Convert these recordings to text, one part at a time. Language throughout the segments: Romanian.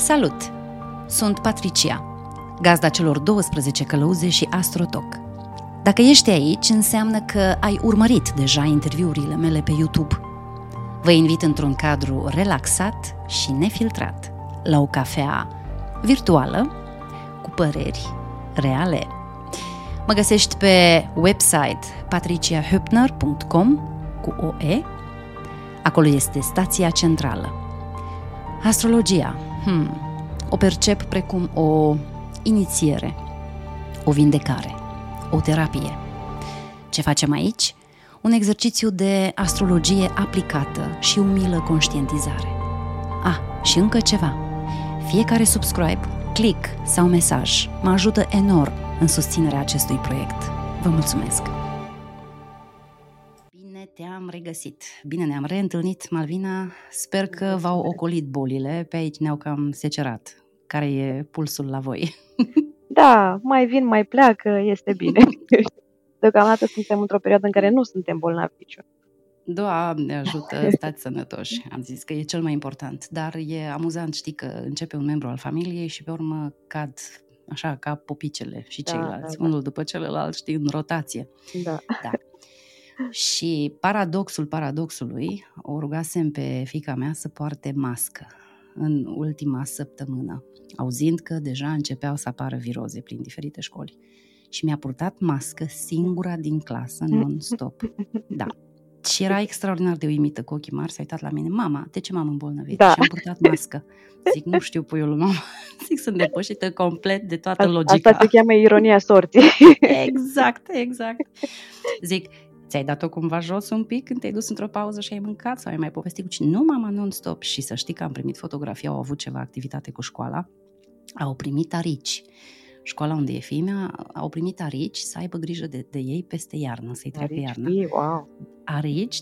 Salut! Sunt Patricia, gazda celor 12 călăuze și Astrotoc. Dacă ești aici, înseamnă că ai urmărit deja interviurile mele pe YouTube. Vă invit într-un cadru relaxat și nefiltrat la o cafea virtuală cu păreri reale. Mă găsești pe website patriciahübner.com cu OE. Acolo este stația centrală. Astrologia. Hmm. O percep precum o inițiere, o vindecare, o terapie. Ce facem aici? Un exercițiu de astrologie aplicată și umilă conștientizare. Ah, și încă ceva. Fiecare subscribe, click sau mesaj mă ajută enorm în susținerea acestui proiect. Vă mulțumesc! Bine te-am regăsit! Bine ne-am reîntâlnit, Malvina. Sper că v-au ocolit bolile. Pe aici ne-au cam secerat. Care e pulsul la voi? Da, mai vin, mai pleacă, este bine. Deocamdată suntem într-o perioadă în care nu suntem bolnavi niciun. Doamne ajută, stați sănătoși. Am zis că e cel mai important. Dar e amuzant, știi, că începe un membru al familiei și pe urmă cad așa ca popicele și da, ceilalți, da, da. unul după celălalt, știi, în rotație. Da. da. Și paradoxul paradoxului, o rugasem pe fica mea să poarte mască în ultima săptămână, auzind că deja începeau să apară viroze prin diferite școli. Și mi-a purtat mască singura din clasă, non-stop. Da, și era extraordinar de uimită cu ochii mari, s-a uitat la mine. Mama, de ce m-am îmbolnăvit? Da. Și am purtat mască. Zic, nu știu, puiul mama. Zic, sunt depășită complet de toată logica. Asta se cheamă ironia sorții. Exact, exact. Zic, ți-ai dat-o cumva jos un pic când te-ai dus într-o pauză și ai mâncat sau ai mai povestit cu cine? Nu, mama, non-stop. Și să știi că am primit fotografii, au avut ceva activitate cu școala, au primit arici școala unde e fimea, au primit arici să aibă grijă de, de ei peste iarnă, să-i treacă Arici, iarna. wow. Arici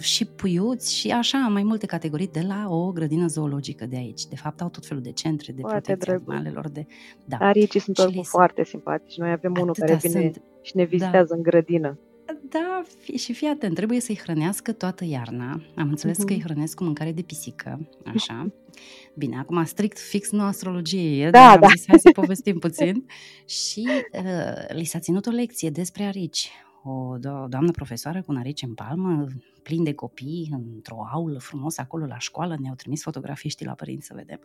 și puiuți și așa, mai multe categorii de la o grădină zoologică de aici. De fapt, au tot felul de centre de Foarte protecție drăguț. animalelor. De, da. Aricii sunt Și oricum li se- foarte simpatici. Noi avem unul Atâta care vine sunt. și ne vizitează în grădină. Da, fi- și fii atent, trebuie să-i hrănească toată iarna. Am înțeles Mhm. că îi hrănesc cu mâncare de pisică, așa. Bine, acum strict fix nu astrologie e, Da, dar am da. zis hai să povestim puțin. Și uh, li s-a ținut o lecție despre arici. O do- doamnă profesoară cu un arici în palmă, plin de copii, într-o aulă frumos acolo la școală, ne-au trimis fotografiștii la părinți să vedem.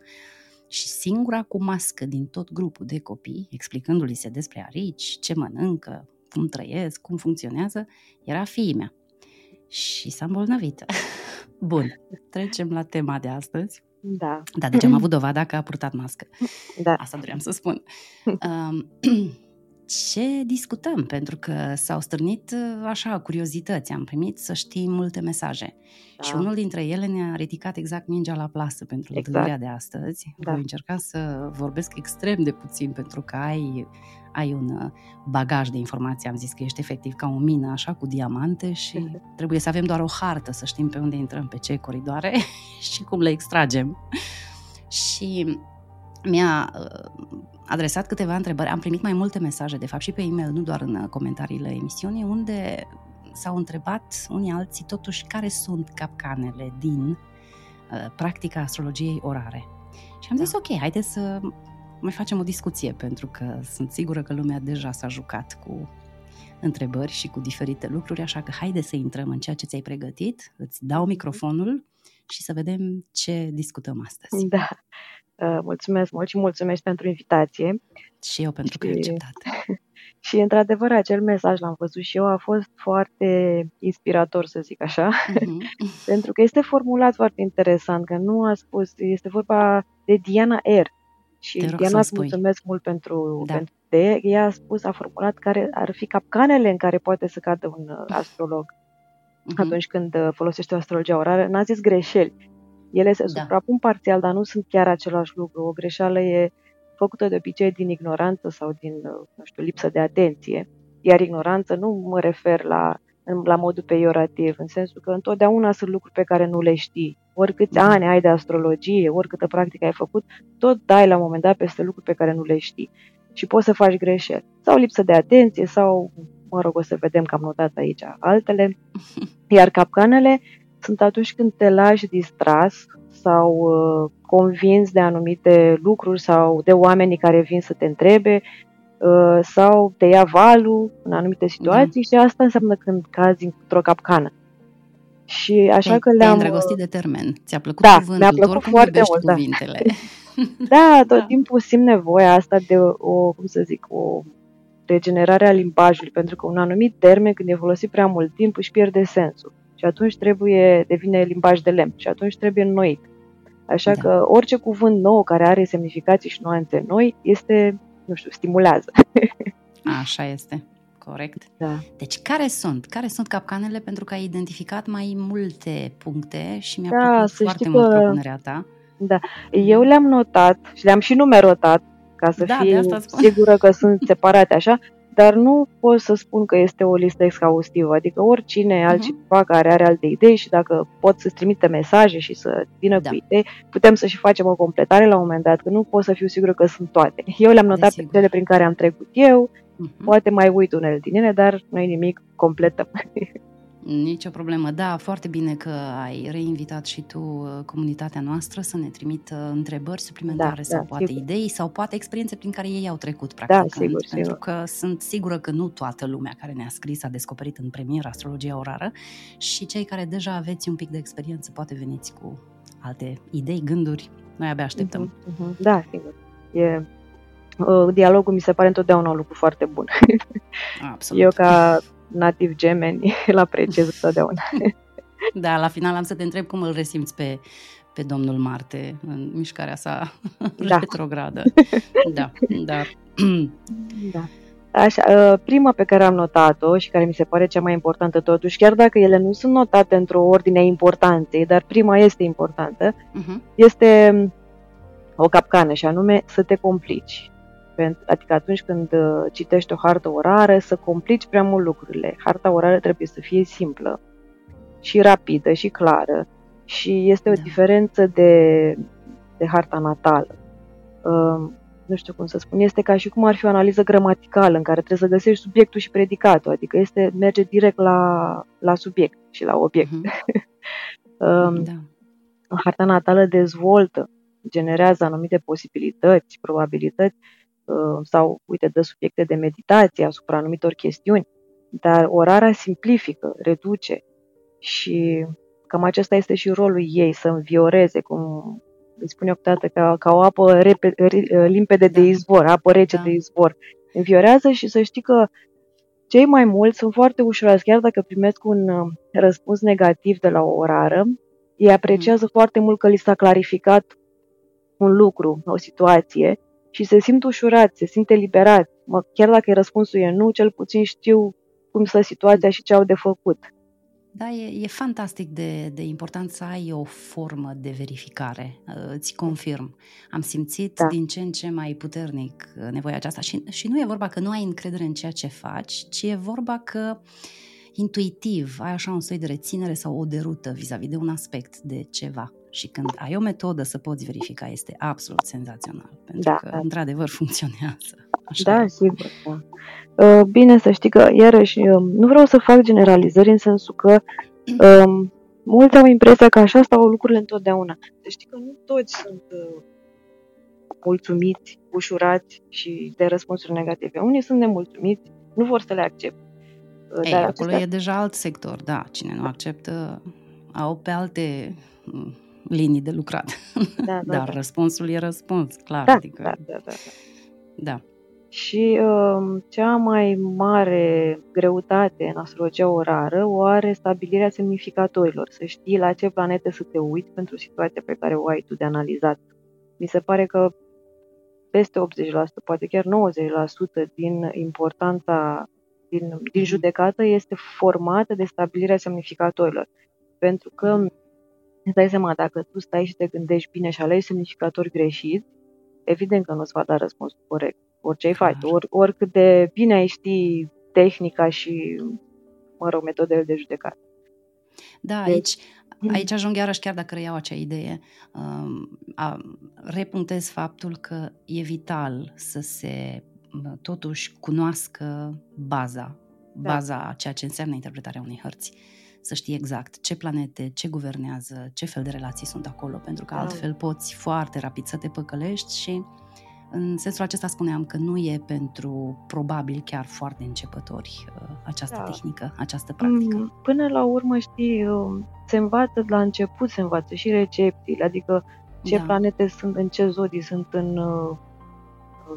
Și singura cu mască din tot grupul de copii, explicându-li se despre arici, ce mănâncă, cum trăiesc, cum funcționează, era fiii mea. Și s-a îmbolnăvit. Bun, trecem la tema de astăzi. Da, Da, deci am avut dovada că a purtat mască. da. Asta doream să spun. Um, ce discutăm? Pentru că s-au stârnit uh, așa curiozități. Am primit să știm multe mesaje. da. Și unul dintre ele ne-a ridicat exact mingea la plasă pentru Exact. întâlnirea de astăzi. Da. Voi încerca să vorbesc extrem de puțin pentru că ai, ai un uh, bagaj de informații. Am zis că ești efectiv ca o mină, așa, cu diamante și Mhm. trebuie să avem doar o hartă să știm pe unde intrăm, pe ce coridoare și cum le extragem. Și mi-a uh, adresat câteva întrebări. Am primit mai multe mesaje, de fapt, și pe e-mail, nu doar în uh, comentariile emisiunii, unde s-au întrebat unii alții totuși care sunt capcanele din uh, practica astrologiei orare. Și am zis, Da. ok, haideți să mai facem o discuție, pentru că sunt sigură că lumea deja s-a jucat cu întrebări și cu diferite lucruri, așa că haide să intrăm în ceea ce ți-ai pregătit, îți dau microfonul și să vedem ce discutăm astăzi. Da. Uh, Mulțumesc mult și mulțumesc pentru invitație. Și eu pentru că ai Și- acceptat. Și, într-adevăr, acel mesaj l-am văzut și eu, a fost foarte inspirator, să zic așa, Mhm. pentru că este formulat foarte interesant, că nu a spus, este vorba de Diana R. Și Te rog Diana, să-mi îți spui. mulțumesc mult pentru, Da. pentru de ea a spus, a formulat care ar fi capcanele în care poate să cadă un uh, astrolog Mhm. atunci când uh, folosește o astrologia orară. N-a zis greșeli. Ele se Da. suprapun parțial, dar nu sunt chiar același lucru. O greșeală e făcută de obicei din ignoranță sau din, uh, nu știu, lipsă de atenție. Iar ignoranță nu mă refer la, în- la modul peiorativ, în sensul că întotdeauna sunt lucruri pe care nu le știi. Oricâți Mhm. ani ai de astrologie, oricâtă practică ai făcut, tot dai la un moment dat peste lucruri pe care nu le știi. Și poți să faci greșeli. Sau lipsă de atenție, sau, mă rog, o să vedem că am notat aici altele. Iar capcanele sunt atunci când te lași distras sau uh, convins de anumite lucruri sau de oamenii care vin să te întrebe uh, sau te ia valul în anumite situații da. și asta înseamnă când cazi într-o capcană. Și așa te, că le-am... Te îndrăgostit de termen. Ți-a plăcut da, cuvântul, mi-a plăcut foarte mult, da. cuvintele. da, tot da. timpul simt nevoia asta de o, cum să zic, o regenerare a limbajului, pentru că un anumit termen, când e folosit prea mult timp, își pierde sensul. Și atunci trebuie, devine limbaj de lemn și atunci trebuie înnoit. Așa da. că orice cuvânt nou care are semnificații și nuanțe noi este, nu știu, stimulează. Așa este. Corect. Da. Deci care sunt? Care sunt capcanele? Pentru că ai identificat mai multe puncte și mi-a da, plăcut foarte mult că... propunerea ta. Da. Eu le-am notat și le-am și numerotat ca să da, fiu sigură că sunt separate așa, dar nu pot să spun că este o listă exhaustivă, adică oricine uh-huh. altcineva care are alte idei și dacă pot să-ți trimite mesaje și să vină da. cu idei, putem să și facem o completare la un moment dat, că nu pot să fiu sigură că sunt toate. Eu le-am notat pe cele prin care am trecut eu, uh-huh. poate mai uit unele din ele, dar nu e nimic completă. Nici o problemă. Da, foarte bine că ai reinvitat și tu uh, comunitatea noastră să ne trimită întrebări suplimentare da, sau da, poate sigur. idei sau poate experiențe prin care ei au trecut, practic. Da, sigur, pentru sigur. că sunt sigură că nu toată lumea care ne-a scris a descoperit în premier astrologia orară și cei care deja aveți un pic de experiență poate veniți cu alte idei, gânduri. Noi abia așteptăm. Uh-huh, uh-huh. Da, sigur. E, uh, dialogul mi se pare întotdeauna un lucru foarte bun. Absolut. Eu ca nativ gemeni, îl apreciez întotdeauna. Da, la final am să te întreb cum îl resimți pe, pe domnul Marte în mișcarea sa da. retrogradă. Da, da. da. Așa, ă, prima pe care am notat-o și care mi se pare cea mai importantă totuși, chiar dacă ele nu sunt notate într-o ordine a importanței, dar prima este importantă, uh-huh. este o capcană și anume să te complici adică atunci când uh, citești o hartă orară, să complici prea mult lucrurile. Harta orară trebuie să fie simplă și rapidă și clară și este o da. diferență de, de harta natală. Uh, nu știu cum să spun, este ca și cum ar fi o analiză gramaticală în care trebuie să găsești subiectul și predicatul, adică este merge direct la, la subiect și la obiect. Uh-huh. um, da. Harta natală dezvoltă, generează anumite posibilități, probabilități Uh, sau, uite, dă subiecte de meditație asupra anumitor chestiuni, dar orarea simplifică, reduce și cam acesta este și rolul ei, să învioreze, cum îi spune o dată, ca, ca o apă repe, limpede de da. izvor, apă rece da. de izvor. Înviorează și să știi că cei mai mulți sunt foarte ușurați, chiar dacă primesc un uh, răspuns negativ de la o orară, ei apreciază mm. foarte mult că li s-a clarificat un lucru, o situație și se simt ușurați, se simt eliberați. Mă, chiar dacă răspunsul e nu, cel puțin știu cum să situația și ce au de făcut. Da, e, e fantastic de, de important să ai o formă de verificare. Uh, îți confirm. Am simțit da. din ce în ce mai puternic uh, nevoia aceasta. Și, și nu e vorba că nu ai încredere în ceea ce faci, ci e vorba că intuitiv ai așa un soi de reținere sau o derută vis-a-vis de un aspect de ceva. Și când ai o metodă să poți verifica, este absolut senzațional, pentru da, că, da. într-adevăr, funcționează. Așa da, e. sigur, da. Uh, bine să știi că, iarăși, um, nu vreau să fac generalizări în sensul că um, mulți au impresia că așa stau lucrurile întotdeauna. Să știi că nu toți sunt uh, mulțumiți, ușurați și de răspunsuri negative. Unii sunt nemulțumiți, nu vor să le accepte. Uh, Ei, dar acolo acestea... e deja alt sector, da. Cine nu acceptă au pe alte mm, linii de lucrat. Da, da, Dar da. răspunsul e răspuns, clar. Da, adică... da, da, da, da. da. Și uh, cea mai mare greutate în astrologia orară o are stabilirea semnificatorilor, să știi la ce planete să te uiți pentru situația pe care o ai tu de analizat. Mi se pare că peste 80%, poate chiar 90% din importanța din, din mhm. judecată este formată de stabilirea semnificatorilor. Pentru că mhm. Îți dai seama, dacă tu stai și te gândești bine și alegi semnificatori greșiți, evident că nu îți va da răspunsul corect. Orice ai face, or, oricât de bine ai ști tehnica și, mă rog, metodele de judecată. Da, deci, aici, aici ajung iarăși, chiar dacă reiau acea idee, um, a, repunctez faptul că e vital să se totuși cunoască baza, da. baza ceea ce înseamnă interpretarea unei hărți să știi exact ce planete, ce guvernează, ce fel de relații sunt acolo, pentru că da. altfel poți foarte rapid să te păcălești și în sensul acesta spuneam că nu e pentru, probabil, chiar foarte începători uh, această da. tehnică, această practică. Mm, până la urmă, știi, uh, se învață la început, se învață și recepții, adică ce da. planete sunt, în ce zodii sunt în uh,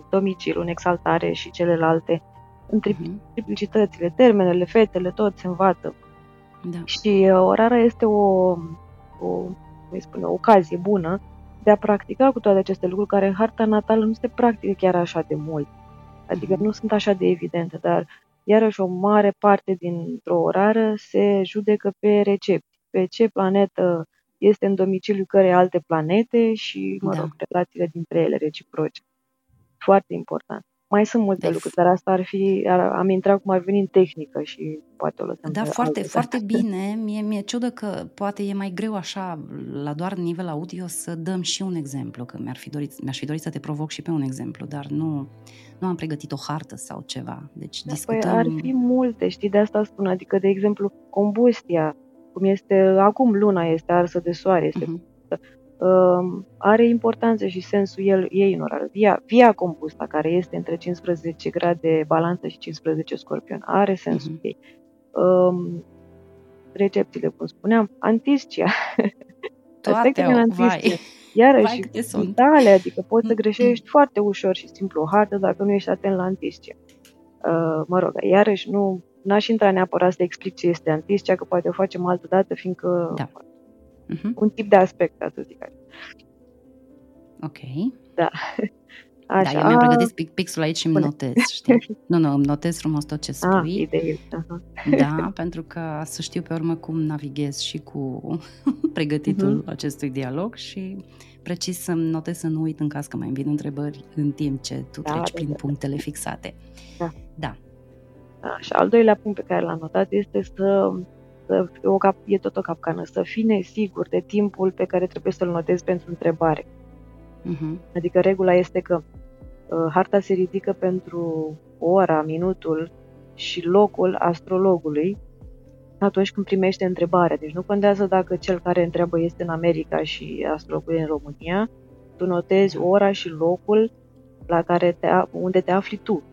domiciliu, în exaltare și celelalte, în uh-huh. triplicitățile, termenele, fetele, tot se învață. Da. Și orarea este o, o, cum spune, o ocazie bună de a practica cu toate aceste lucruri care în harta natală nu se practică chiar așa de mult. Adică nu sunt așa de evidente, dar iarăși o mare parte dintr-o orară se judecă pe recepții, pe ce planetă este în domiciliu cărei alte planete și, mă da. rog, relațiile dintre ele reciproce. Foarte important. Mai sunt multe deci, lucruri, dar asta ar fi, ar, am intrat cum ar veni în tehnică și poate o lăsăm Da, foarte, alte. foarte bine. Mie, mi-e ciudă că poate e mai greu așa, la doar nivel audio, să dăm și un exemplu, că mi-ar fi dorit, mi-aș fi dorit să te provoc și pe un exemplu, dar nu, nu am pregătit o hartă sau ceva. Deci da, discutăm... Păi ar fi multe, știi, de asta spun, adică, de exemplu, combustia, cum este, acum luna este arsă de soare, este uh-huh are importanță și sensul el, ei în orar. Via, via compusta, care este între 15 grade balanță și 15 scorpion, are sensul uh-huh. ei. Um, recepțiile, cum spuneam, antiscia. Toate au, vai. Iarăși, vitale, adică poți să greșești foarte ușor și simplu o hartă dacă nu ești atent la antiscia. Uh, mă rog, iarăși nu n-aș intra neapărat să explic ce este antiscia, că poate o facem altă dată, fiindcă da uh-huh. un tip de aspect, ca să zic așa. Ok. Da. Așa. Da, eu mi-am pregătit pixul aici și îmi notez, știi? Nu, nu, îmi notez frumos tot ce ah, spui. Ah, idei. Uh-huh. Da, pentru că să știu pe urmă cum navighez și cu pregătitul uh-huh. acestui dialog și precis să-mi notez să nu uit în caz că mai îmi vin întrebări în timp ce tu da, treci da, prin da, punctele fixate. Da. Da. da. Și al doilea punct pe care l-am notat este să să o cap, e tot o capcană, să fii nesigur de timpul pe care trebuie să-l notezi pentru întrebare. Uh-huh. Adică regula este că uh, harta se ridică pentru ora, minutul și locul astrologului atunci când primește întrebarea. Deci nu contează dacă cel care întreabă este în America și astrologul e în România, tu notezi ora și locul la care te, unde te afli tu.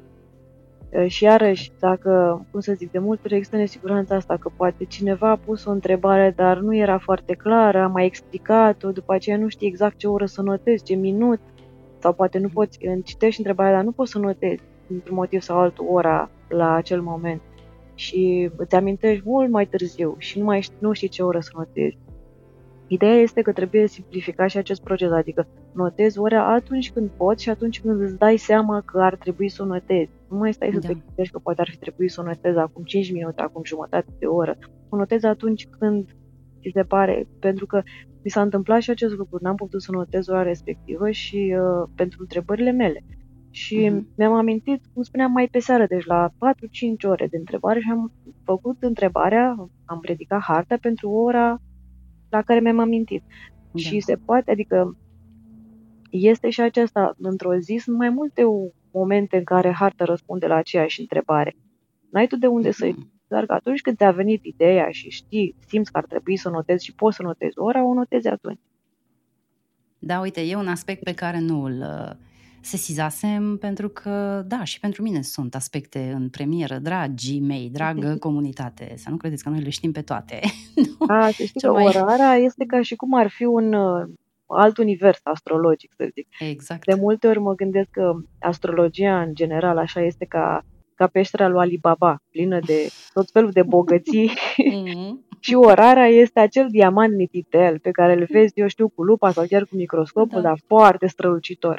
Eh, și iarăși, dacă, cum să zic, de multe ori există nesiguranța asta că poate cineva a pus o întrebare, dar nu era foarte clară, a mai explicat-o, după aceea nu știi exact ce oră să notezi, ce minut, sau poate nu poți, citești întrebarea, dar nu poți să notezi, dintr-un motiv sau altul, ora la acel moment. Și îți amintești mult mai târziu și nu mai știi, nu știi ce oră să notezi. Ideea este că trebuie simplificat și acest proces, adică notezi ora atunci când poți și atunci când îți dai seama că ar trebui să o notezi. Nu mai stai să da. te gândești că poate ar fi trebuit să o notezi acum 5 minute, acum jumătate de oră. O notezi atunci când ți se pare, pentru că mi s-a întâmplat și acest lucru, n-am putut să notez ora respectivă și uh, pentru întrebările mele. Și uh-huh. mi-am amintit, cum spuneam, mai pe seară, deci la 4-5 ore de întrebare și am făcut întrebarea, am predicat harta pentru ora la care mi-am amintit. Da. Și se poate, adică este și aceasta, într-o zi sunt mai multe momente în care harta răspunde la aceeași întrebare. N-ai tu de unde să-i mm-hmm. dar că atunci când te-a venit ideea și știi, simți că ar trebui să notezi și poți să notezi ora, o notezi atunci. Da, uite, e un aspect pe care nu îl uh, sesizasem pentru că, da, și pentru mine sunt aspecte în premieră, dragii mei, dragă comunitate, să nu credeți că noi le știm pe toate. A, să știi că mai... orarea este ca și cum ar fi un uh, alt univers astrologic, să zic. Exact. De multe ori mă gândesc că astrologia în general așa este ca, ca peștera lui Alibaba, plină de tot felul de bogății mm-hmm. și orarea este acel diamant mititel pe care îl vezi, eu știu, cu lupa sau chiar cu microscopul, da. dar foarte strălucitor.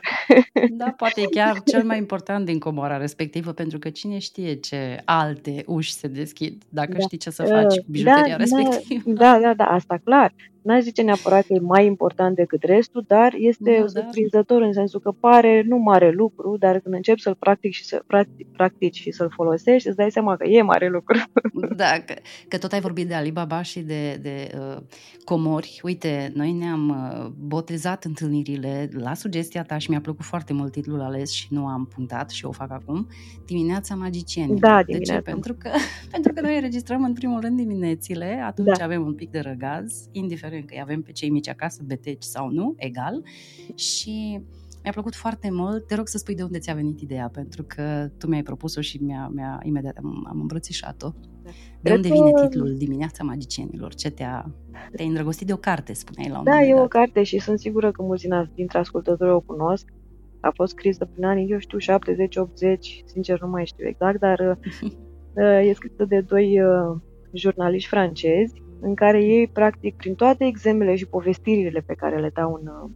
Da, poate e chiar cel mai important din comora respectivă, pentru că cine știe ce alte uși se deschid, dacă da. știi ce să faci cu bijuteria da, respectivă. Da, da, da, asta clar. N-aș zice neapărat că e mai important decât restul, dar este Da, da. surprinzător în sensul că pare nu mare lucru, dar când începi să-l practici și, să, practic, practici și să-l folosești, îți dai seama că e mare lucru. Da, că, că tot ai vorbit de Alibaba și de, de uh, comori. Uite, noi ne-am uh, botezat întâlnirile la sugestia ta și mi-a plăcut foarte mult titlul ales și nu am punctat și o fac acum. Dimineața magicienilor. Da, De dimineața. ce? Pentru că, pentru că noi înregistrăm în primul rând diminețile, atunci Da. avem un pic de răgaz, indiferent că îi avem pe cei mici acasă, beteci sau nu, egal. Și mi-a plăcut foarte mult. Te rog să spui de unde ți-a venit ideea, pentru că tu mi-ai propus-o și mi-a, mi-a imediat am, am îmbrățișat-o. De Cred unde că- vine titlul Dimineața Magicienilor? Ce te-a, te-ai îndrăgostit de o carte, spuneai la un Da, moment e o dat. carte și sunt sigură că mulți din- dintre ascultători o cunosc. A fost scrisă prin anii, eu știu, 70-80, sincer nu mai știu exact, dar uh, e scrisă de doi uh, jurnaliști francezi, în care ei, practic, prin toate exemplele și povestirile pe care le dau în, uh,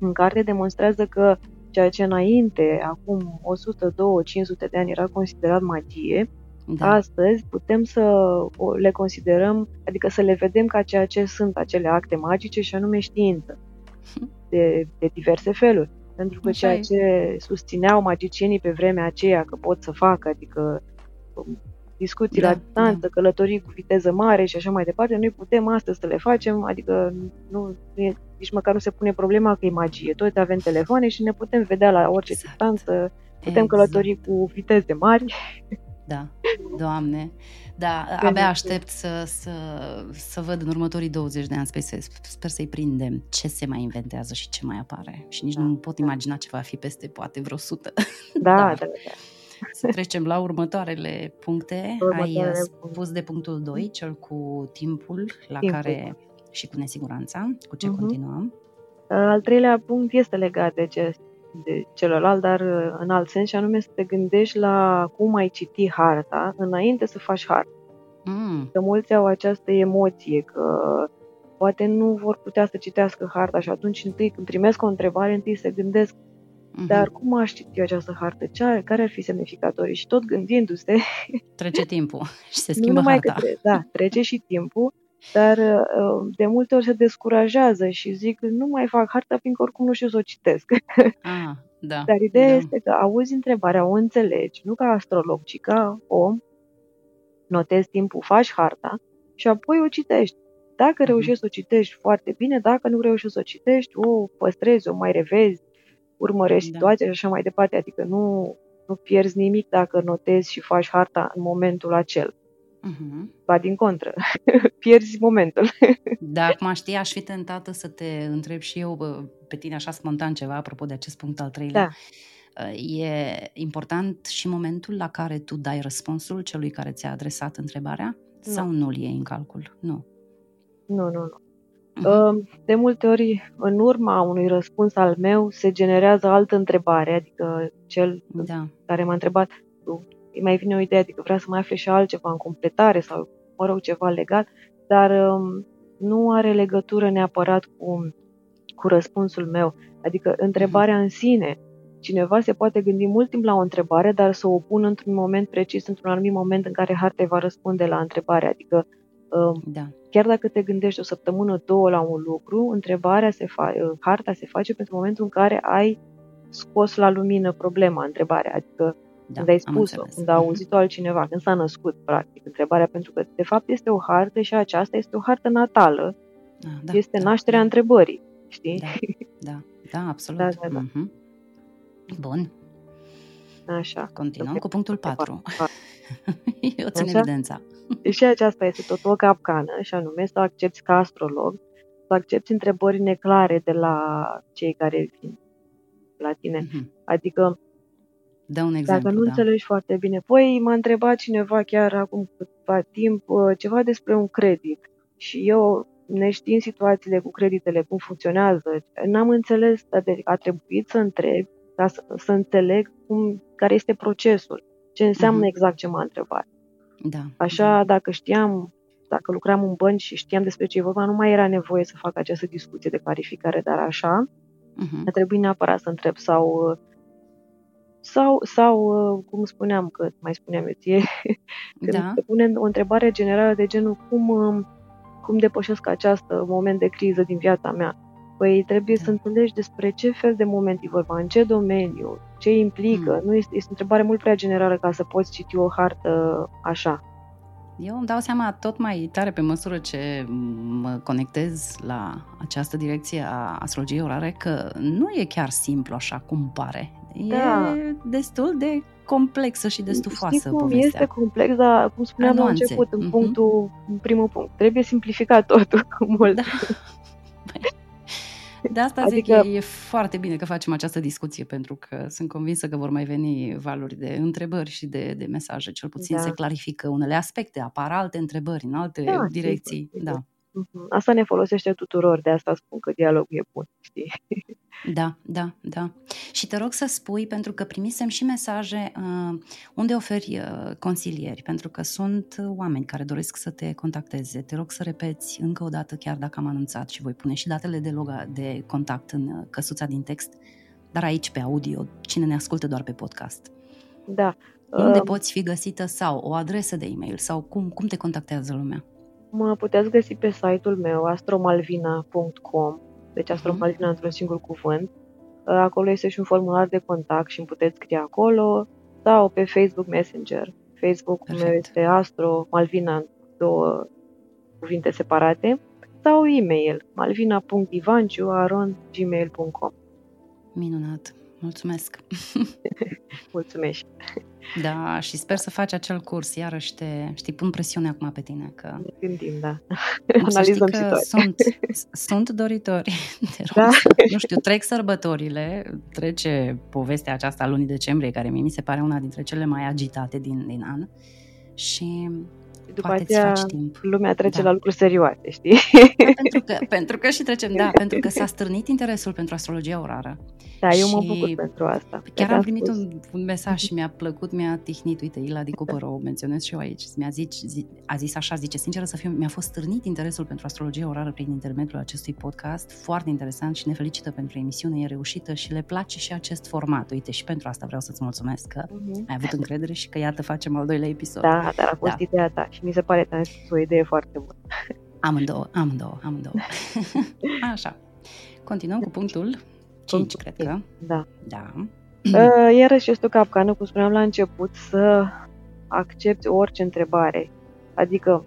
în carte, demonstrează că ceea ce înainte, acum 100, 200, 500 de ani, era considerat magie, Da. Astăzi putem să o- le considerăm, adică să le vedem ca ceea ce sunt acele acte magice și anume știință, de, de diverse feluri. Pentru că Așa ceea e. ce susțineau magicienii pe vremea aceea că pot să facă, adică um, discuții Da, la distanță, călătorii cu viteză mare și așa mai departe, noi putem astăzi să le facem, adică nu, nu e, nici măcar nu se pune problema că e magie. Toți avem telefoane și ne putem vedea la orice Exact. distanță, putem călători cu viteze mari. Da, doamne. Da, Bine, abia bine. aștept să, să, să văd în următorii 20 de ani, sper, să, sper să-i prindem ce se mai inventează și ce mai apare. Și nici Da, nu pot da. imagina ce va fi peste poate vreo sută. Da, Da. da, da. Să trecem la următoarele puncte. Următoarele Ai uh, puncte. spus de punctul 2, cel cu timpul, la Timpul. care și cu nesiguranța. Cu ce Mhm. continuăm? Al treilea punct este legat de, ce, de celălalt, dar uh, în alt sens, și anume să te gândești la cum ai citi harta înainte să faci harta. Mm, Că mulți au această emoție că poate nu vor putea să citească harta și atunci întâi când primesc o întrebare, întâi se gândesc, mhm. dar cum aș citi eu această hartă? Ce are, care ar fi semnificatorii? Și tot gândindu-se, Trece timpul și se nu schimbă numai harta. că tre- da, trece și timpul, dar uh, de multe ori se descurajează și zic, nu mai fac harta fiindcă oricum nu știu să o citesc. Ah, da. Dar ideea da. este că auzi întrebarea, o înțelegi, nu ca astrolog, ci ca om, notezi timpul, faci harta și apoi o citești. Dacă Mhm. reușești să o citești foarte bine, dacă nu reușești să o citești, o păstrezi, o mai revezi, urmărești Da. situația și așa mai departe. Adică nu, nu pierzi nimic dacă notezi și faci harta în momentul acel. Mhm. Ba din contră, pierzi momentul. Da, acum știi, aș fi tentată să te întreb și eu bă, pe tine așa spontan ceva, apropo de acest punct al treilea. Da. E important și momentul la care tu dai răspunsul celui care ți-a adresat întrebarea? Nu. Sau nu-l iei în calcul? Nu. Nu, nu, nu. Mhm. De multe ori, în urma unui răspuns al meu, se generează altă întrebare, adică cel Da. care m-a întrebat, îi mai vine o idee, adică vrea să mai afle și altceva în completare sau, mă rog, ceva legat, dar um, nu are legătură neapărat cu, cu răspunsul meu. Adică întrebarea în sine, cineva se poate gândi mult timp la o întrebare, dar să o pună într-un moment precis, într-un anumit moment în care harta îi va răspunde la întrebare. Adică um, Da. Chiar dacă te gândești o săptămână, două la un lucru, întrebarea se fa- harta se face pentru momentul în care ai scos la lumină problema, întrebarea, adică Da, când ai am spus-o, înțeles. când a Mhm. auzit-o altcineva, când s-a născut, practic, întrebarea, pentru că, de fapt, este o hartă și aceasta este o hartă natală, Ah, da, este da, nașterea da, întrebării, știi? Da, da, da, absolut. Da, da, da. Mhm. Bun, Așa. continuăm Să cu punctul fie 4. Eu țin Așa? evidența. Și aceasta este tot o capcană, și anume să accepti ca astrolog, să accepti întrebări neclare de la cei care vin la tine. Mhm. Adică, Dă un dacă exemplu, nu da. înțelegi foarte bine, păi m-a întrebat cineva chiar acum câtva timp uh, ceva despre un credit și eu, neștiind situațiile cu creditele, cum funcționează, n-am înțeles, adică a trebuit să întreb ca să, să înțeleg cum, care este procesul, ce înseamnă Mhm. exact ce m-a întrebat. Da. Așa, dacă știam, dacă lucram în bănci și știam despre ce e vorba, nu mai era nevoie să fac această discuție de clarificare, dar așa, Mhm. a trebuit neapărat să întreb sau sau, sau cum spuneam, că mai spuneam eu ție, când Da. se pune o întrebare generală de genul cum, um, cum depășesc acest moment de criză din viața mea? Păi trebuie da. să înțelegi despre ce fel de moment e vorba, în ce domeniu, ce implică. Mm. Nu este, este o întrebare mult prea generală ca să poți citi o hartă așa. Eu îmi dau seama tot mai tare pe măsură ce mă conectez la această direcție a astrologiei orare că nu e chiar simplu așa cum pare. Da. E destul de complexă și de stufoasă Știi cum povestea. este complex, dar cum spuneam la început, în uh-huh. punctul, în primul punct, trebuie simplificat totul cu mult. Da. De asta adică... zic, e, e foarte bine că facem această discuție, pentru că sunt convinsă că vor mai veni valuri de întrebări și de, de mesaje. Cel puțin da. se clarifică unele aspecte, apar alte întrebări în alte da, direcții. Sigur, sigur. Da. Mhm. Asta ne folosește tuturor, de asta spun că dialogul e bun, știi? Da, da, da. Și te rog să spui, pentru că primisem și mesaje uh, unde oferi uh, consilieri, pentru că sunt oameni care doresc să te contacteze. Te rog să repeți încă o dată, chiar dacă am anunțat și voi pune și datele de, loga, de contact în uh, căsuța din text, dar aici pe audio, cine ne ascultă doar pe podcast. Da. Unde uh, poți fi găsită sau o adresă de e-mail sau cum, cum te contactează lumea? Mă puteți găsi pe site-ul meu astromalvina.com, deci mhm. astromalvina într-un singur cuvânt. Acolo este și un formular de contact și îmi puteți scrie acolo sau pe Facebook Messenger. Facebook-ul meu este Astro Malvina, două cuvinte separate, sau e-mail malvina.ivanciu.gmail.com Minunat! Mulțumesc! Mulțumesc! Da, și sper să faci acel curs, iarăși te, știi, pun presiune acum pe tine. Că... Ne gândim, da. Analizăm că sunt, sunt doritori. Da. nu știu, trec sărbătorile, trece povestea aceasta a lunii decembrie, care mie mi se pare una dintre cele mai agitate din, din an. Și după Poate aceea faci timp. lumea trece da. la lucruri serioase, știi? Da, pentru, că, pentru că și trecem, da, pentru că s-a stârnit interesul pentru astrologia orară. Da, eu mă bucur pentru asta. Chiar am primit un, un mesaj și mi-a plăcut, mi-a tihnit, uite, Ila Dicupăro, o menționez și eu aici, mi-a zis, zi, a zis așa, zice, sincer să fiu, mi-a fost stârnit interesul pentru astrologia orară prin intermediul acestui podcast, foarte interesant și ne felicită pentru emisiune, e reușită și le place și acest format. Uite, și pentru asta vreau să-ți mulțumesc că uh-huh. ai avut încredere și că iată facem al doilea episod. Da, dar a fost da. ideea ta și mi se pare că o idee foarte bună. Amândouă, amândouă, amândouă. Așa. Continuăm cu punctul 5, cred că. Da. Da. Uh, iarăși este o capcană, cum spuneam la început, să accepti orice întrebare. Adică,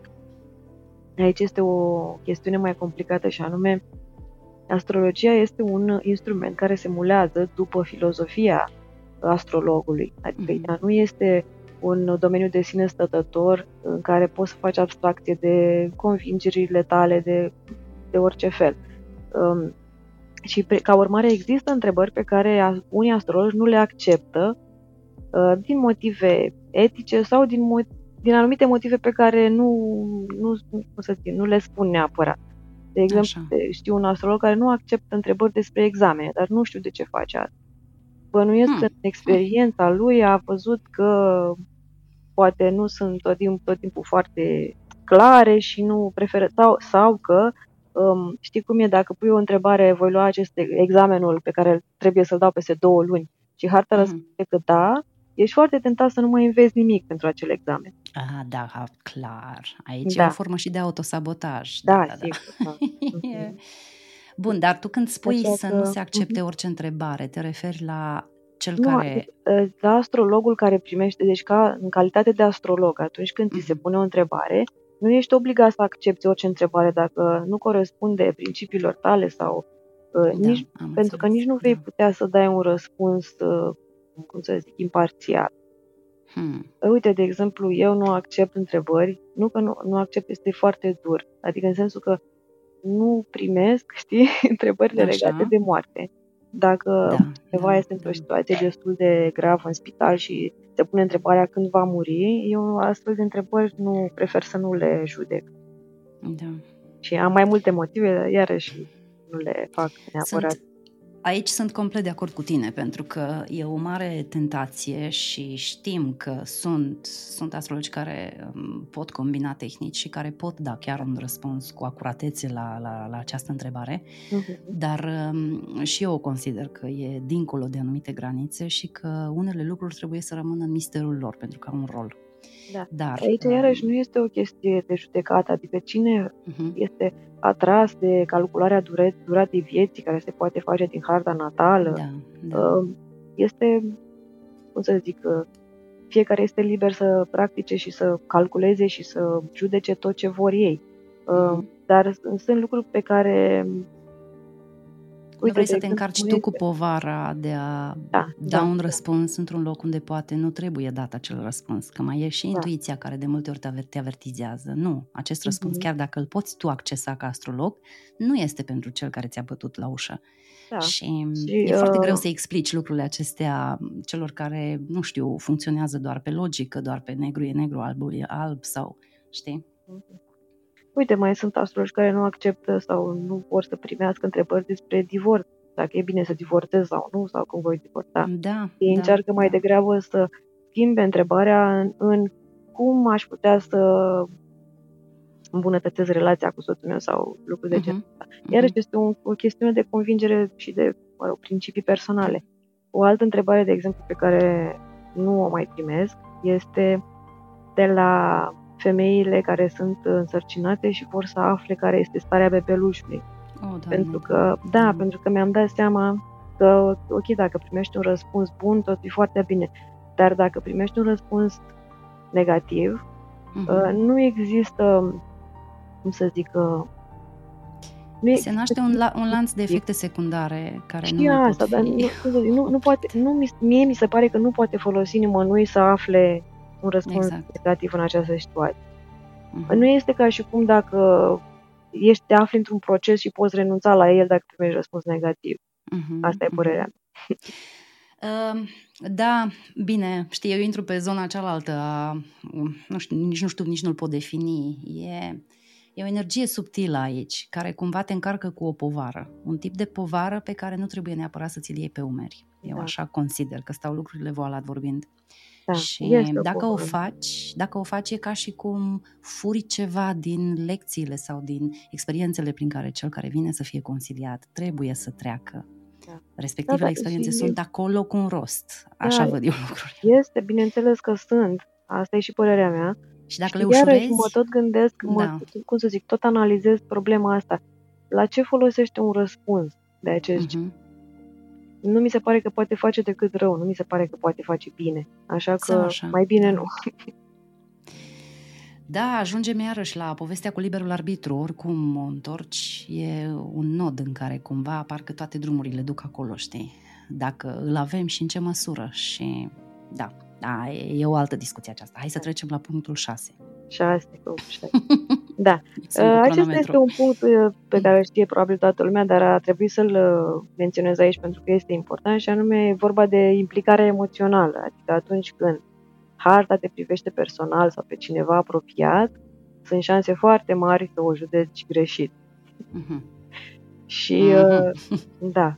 aici este o chestiune mai complicată și anume, astrologia este un instrument care se mulează după filozofia astrologului. Adică mm-hmm. ea nu este un domeniu de sine stătător în care poți să faci abstracție de convingerile tale, de, de orice fel. Um, și pre, ca urmare există întrebări pe care unii astrologi nu le acceptă uh, din motive etice sau din, mo- din anumite motive pe care nu, nu, cum să zic, nu le spun neapărat. De exemplu, Așa. știu un astrolog care nu acceptă întrebări despre examene, dar nu știu de ce face asta. Bănuiesc hmm. că în experiența lui a văzut că poate nu sunt tot, timp, tot timpul foarte clare și nu preferă, sau, sau că um, știi cum e, dacă pui o întrebare, voi lua acest examenul pe care trebuie să-l dau peste două luni și harta mm. răspunde că da, ești foarte tentat să nu mai înveți nimic pentru acel examen. Ah, da, clar. Aici da. e o formă și de autosabotaj. Da, da, da sigur. Da. Mhm. Bun, dar tu când spui Așa să că... nu se accepte mhm. orice întrebare, te referi la cel nu, care... La astrologul care primește, deci ca în calitate de astrolog, atunci când ți se mhm. pune o întrebare, nu ești obligat să accepti orice întrebare dacă nu corespunde principiilor tale sau uh, da, nici, pentru înțeles. că nici nu vei da. putea să dai un răspuns, uh, cum să zic, imparțial. Hmm. Uite, de exemplu, eu nu accept întrebări, nu că nu, nu accept, este foarte dur, adică în sensul că nu primesc, știi, întrebările Așa. legate de moarte. Dacă da, cineva da, este într-o da. situație destul de gravă în spital și se pune întrebarea când va muri, eu astfel de întrebări nu prefer să nu le judec. Da. Și am mai multe motive, iarăși nu le fac neapărat. Sunt Aici sunt complet de acord cu tine, pentru că e o mare tentație și știm că sunt, sunt astrologi care um, pot combina tehnici și care pot da chiar un răspuns cu acuratețe la, la, la această întrebare, uh-huh. dar um, și eu consider că e dincolo de anumite granițe și că unele lucruri trebuie să rămână în misterul lor, pentru că au un rol. Da. Dar, Aici, uh, iarăși, nu este o chestie de judecată, adică cine uh-huh. este atras de calcularea dure- duratei vieții care se poate face din harta natală, Da, da. uh, este, cum să zic, uh, fiecare este liber să practice și să calculeze și să judece tot ce vor ei. Uh, Mhm. Dar sunt lucruri pe care nu vrei de să te exemplu, încarci nu tu cu este- povara de a Da, da da, un da. răspuns într-un loc unde poate nu trebuie dat acel răspuns, că mai e și Da. intuiția care de multe ori te aver- te avertizează. Nu, acest răspuns, Mhm. chiar dacă îl poți tu accesa ca astrolog, nu este pentru cel care ți-a bătut la ușă. Da. Și, Și, e foarte uh, greu să explici lucrurile acestea celor care, nu știu, funcționează doar pe logică, doar pe negru e negru, albul e alb sau, știi? Uite, mai sunt astrologi care nu acceptă sau nu vor să primească întrebări despre divorț, dacă e bine să divorțez sau nu, sau cum voi divorța. Da, Ei da, încearcă mai da. degrabă să schimbe întrebarea în, în cum aș putea să îmbunătățesc relația cu soțul meu sau lucruri de genul. Mhm, Iarăși este un, o chestiune de convingere și de mă rog, principii personale. O altă întrebare, de exemplu, pe care nu o mai primesc, este de la femeile care sunt însărcinate și vor să afle care este starea bebelușului. Oh, Doamne. Pentru că, da, Mm. pentru că mi-am dat seama că, ok, dacă primești un răspuns bun, tot e foarte bine. Dar dacă primești un răspuns negativ, Mhm. uh, nu există, cum să zic, uh, nu Se naște un, la, un lanț de efecte secundare care nu Știu mai asta, pot dar fi... nu, cum să zic, nu, nu poate, nu, mi- mie mi se pare că nu poate folosi nimănui să afle un răspuns Exact. negativ în această situație. Mhm. Nu este ca și cum dacă ești, te afli într-un proces și poți renunța la el dacă primești răspuns negativ. Mhm, Asta e mhm. părerea mea. Uh, Da, bine, știi, eu intru pe zona cealaltă a, nu știu, nici nu știu, nici nu-l pot defini. E, e o energie subtilă aici, care cumva te încarcă cu o povară. Un tip de povară pe care nu trebuie neapărat să ți-l iei pe umeri. Eu Da. așa consider, că stau lucrurile voalat vorbind. Da, și este o dacă o povară. faci, dacă o faci e ca și cum furi ceva din lecțiile sau din experiențele prin care cel care vine să fie consiliat trebuie să treacă. Da. Respectivele Da, da, experiențe și- sunt acolo cu un rost. Așa Da. văd eu lucrurile. Este, bineînțeles că sunt. Asta e și părerea mea. Și dacă și le iarăși ușurezi, mă tot gândesc, mă, Da. cum să zic, tot analizez problema asta. La ce folosește un răspuns de acest gen? Mhm. Nu mi se pare că poate face decât rău, nu mi se pare că poate face bine. Așa că Sau așa, mai bine da. nu. Da, ajungem iarăși la povestea cu liberul arbitru. Oricum o întorci, e un nod în care cumva parcă toate drumurile duc acolo, știi? Dacă îl avem și în ce măsură. Și da, da, e, e o altă discuție aceasta. Hai să trecem la punctul 6. Șase, cu șase. Da, Sunt cu Uh, acesta cronometru. este un punct uh, pe care îl știe probabil toată lumea, dar a trebuit să-l uh, menționez aici pentru că este important și anume e vorba de implicarea emoțională. Adică atunci când harta te privește personal sau pe cineva apropiat, sunt șanse foarte mari să o judeci greșit. Mhm. Și, Mhm. uh, da,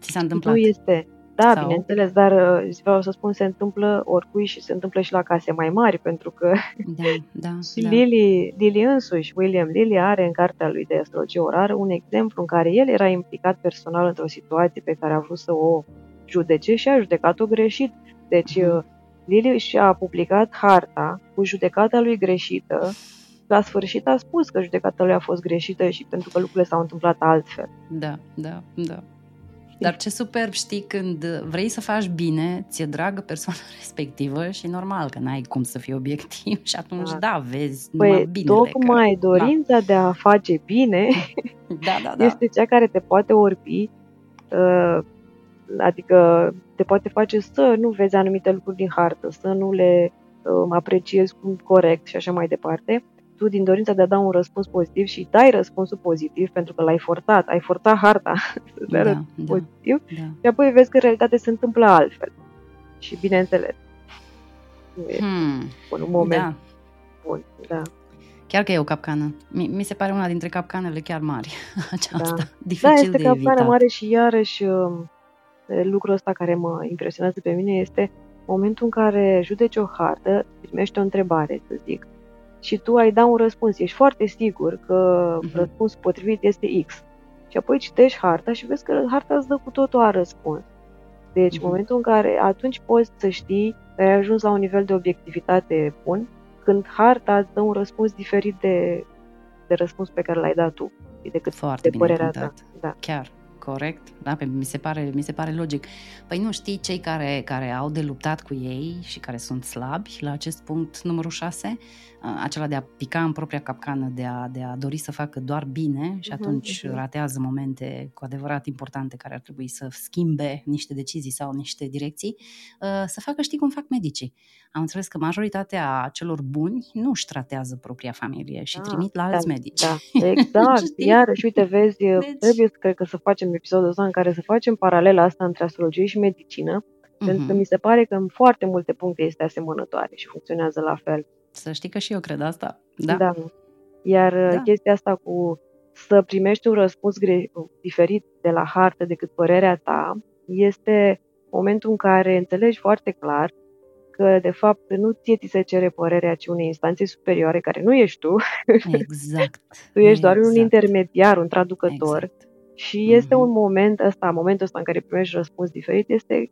Ți s-a întâmplat? nu este. Da, Sau- bineînțeles, dar uh, vreau să spun, se întâmplă oricui și se întâmplă și la case mai mari, pentru că Da, da, Și da. Lily, Lily însuși, William Lily, are în cartea lui de astrologie orară un exemplu în care el era implicat personal într-o situație pe care a vrut să o judece și a judecat-o greșit. Deci Mhm. uh, Lily și-a publicat harta cu judecata lui greșită. La sfârșit a spus că judecata lui a fost greșită și pentru că lucrurile s-au întâmplat altfel. Da, da, da. Dar ce superb știi când vrei să faci bine, ți-e dragă persoana respectivă și normal că n-ai cum să fii obiectiv și atunci Da. da, vezi numai Păi, binele. tocmai dorința de a face bine Că... Da, da, da. este cea care te poate orbi, uh, adică te poate face să nu vezi anumite lucruri din hartă, să nu le uh, apreciezi cum corect și așa mai departe. Tu, din dorința de a da un răspuns pozitiv și dai răspunsul pozitiv pentru că l-ai forțat, ai forțat harta să dea da, răspuns da, pozitiv da. și apoi vezi că în realitate se întâmplă altfel. Și bineînțeles, nu e Hmm, un moment da. bun. Da. Chiar că e o capcană. Mi, mi se pare una dintre capcanele chiar mari aceasta. Da. Dificil Da, este de capcană evitat. mare și iarăși um, lucrul ăsta care mă impresionează pe mine este momentul în care judeci o hartă, primești o întrebare, să zic, și tu ai da un răspuns. Ești foarte sigur că Mhm. răspunsul potrivit este X. Și apoi citești harta și vezi că harta îți dă cu totul a răspuns. Deci, Mhm. momentul în care atunci poți să știi ai ajuns la un nivel de obiectivitate bun, când harta îți dă un răspuns diferit de, de răspuns pe care l-ai dat tu decât Foarte de părerea ta. Da. Chiar corect, da, mi se pare, mi se pare logic. Păi nu știi cei care, care au de luptat cu ei și care sunt slabi la acest punct numărul 6, acela de a pica în propria capcană, de a, de a dori să facă doar bine și mhm, atunci uh-huh. ratează momente cu adevărat importante care ar trebui să schimbe niște decizii sau niște direcții, să facă, știi cum fac medicii. Am înțeles că majoritatea celor buni nu își tratează propria familie și da, trimit la alți da, medici. Da, exact. Iarăși, uite, vezi, deci... trebuie, cred că, să facem episodul ăsta în care să facem paralela asta între astrologie și medicină, uh-huh. pentru că mhm. mi se pare că în foarte multe puncte este asemănătoare și funcționează la fel. Să știi că și eu cred asta. Da. da. Iar da. chestia asta cu să primești un răspuns gre- diferit de la hartă decât părerea ta, este momentul în care înțelegi foarte clar că, de fapt, nu ție ți se cere părerea, ci unei instanțe superioare, care nu ești tu. Exact. tu ești exact. doar un intermediar, un traducător. Exact. Și este mm-hmm. un moment ăsta, momentul ăsta în care primești răspuns diferit, este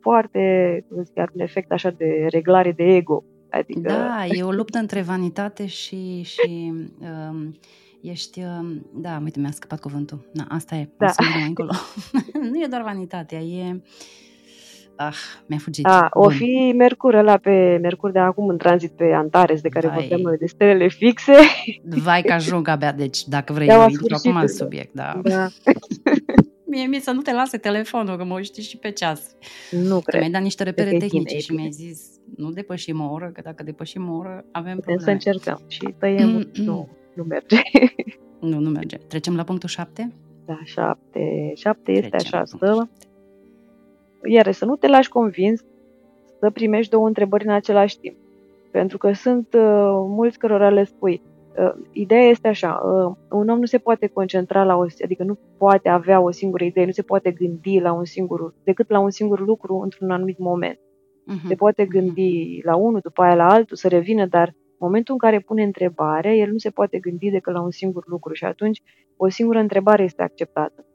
foarte, cum zic, un efect așa de reglare de ego. Adică... Da, e o luptă între vanitate și, și um, ești, um, da, uite, mi-a scăpat cuvântul. Na, asta e, da. să mai încolo. nu e doar vanitatea, e... Ah, mi-a fugit. Da, o fi Mercur ăla pe Mercur de acum în tranzit pe Antares, de care Vai. vorbeam noi, de stelele fixe. Vai că ajung abia, deci dacă vrei, eu intru acum în subiect, da. da. Mie mi să nu te lase telefonul, că mă știi și pe ceas. Nu că cred. Mi-ai dat niște repere tehnice și mi-ai zis, nu depășim o oră, că dacă depășim o oră, avem Putem probleme. să încercăm și tăiem, mm, nu, nu merge. Nu, nu merge. Trecem la punctul 7? Da, 7. 7 este Trecem așa, să... Iar să nu te lași convins să primești două întrebări în același timp. Pentru că sunt uh, mulți cărora le spui, Uh, ideea este așa, uh, un om nu se poate concentra la o, adică nu poate avea o singură idee, nu se poate gândi la un singur, decât la un singur lucru într-un anumit moment. Uh-huh. Se poate gândi la unul, după aia la altul, să revină, dar în momentul în care pune întrebare, el nu se poate gândi decât la un singur lucru și atunci o singură întrebare este acceptată,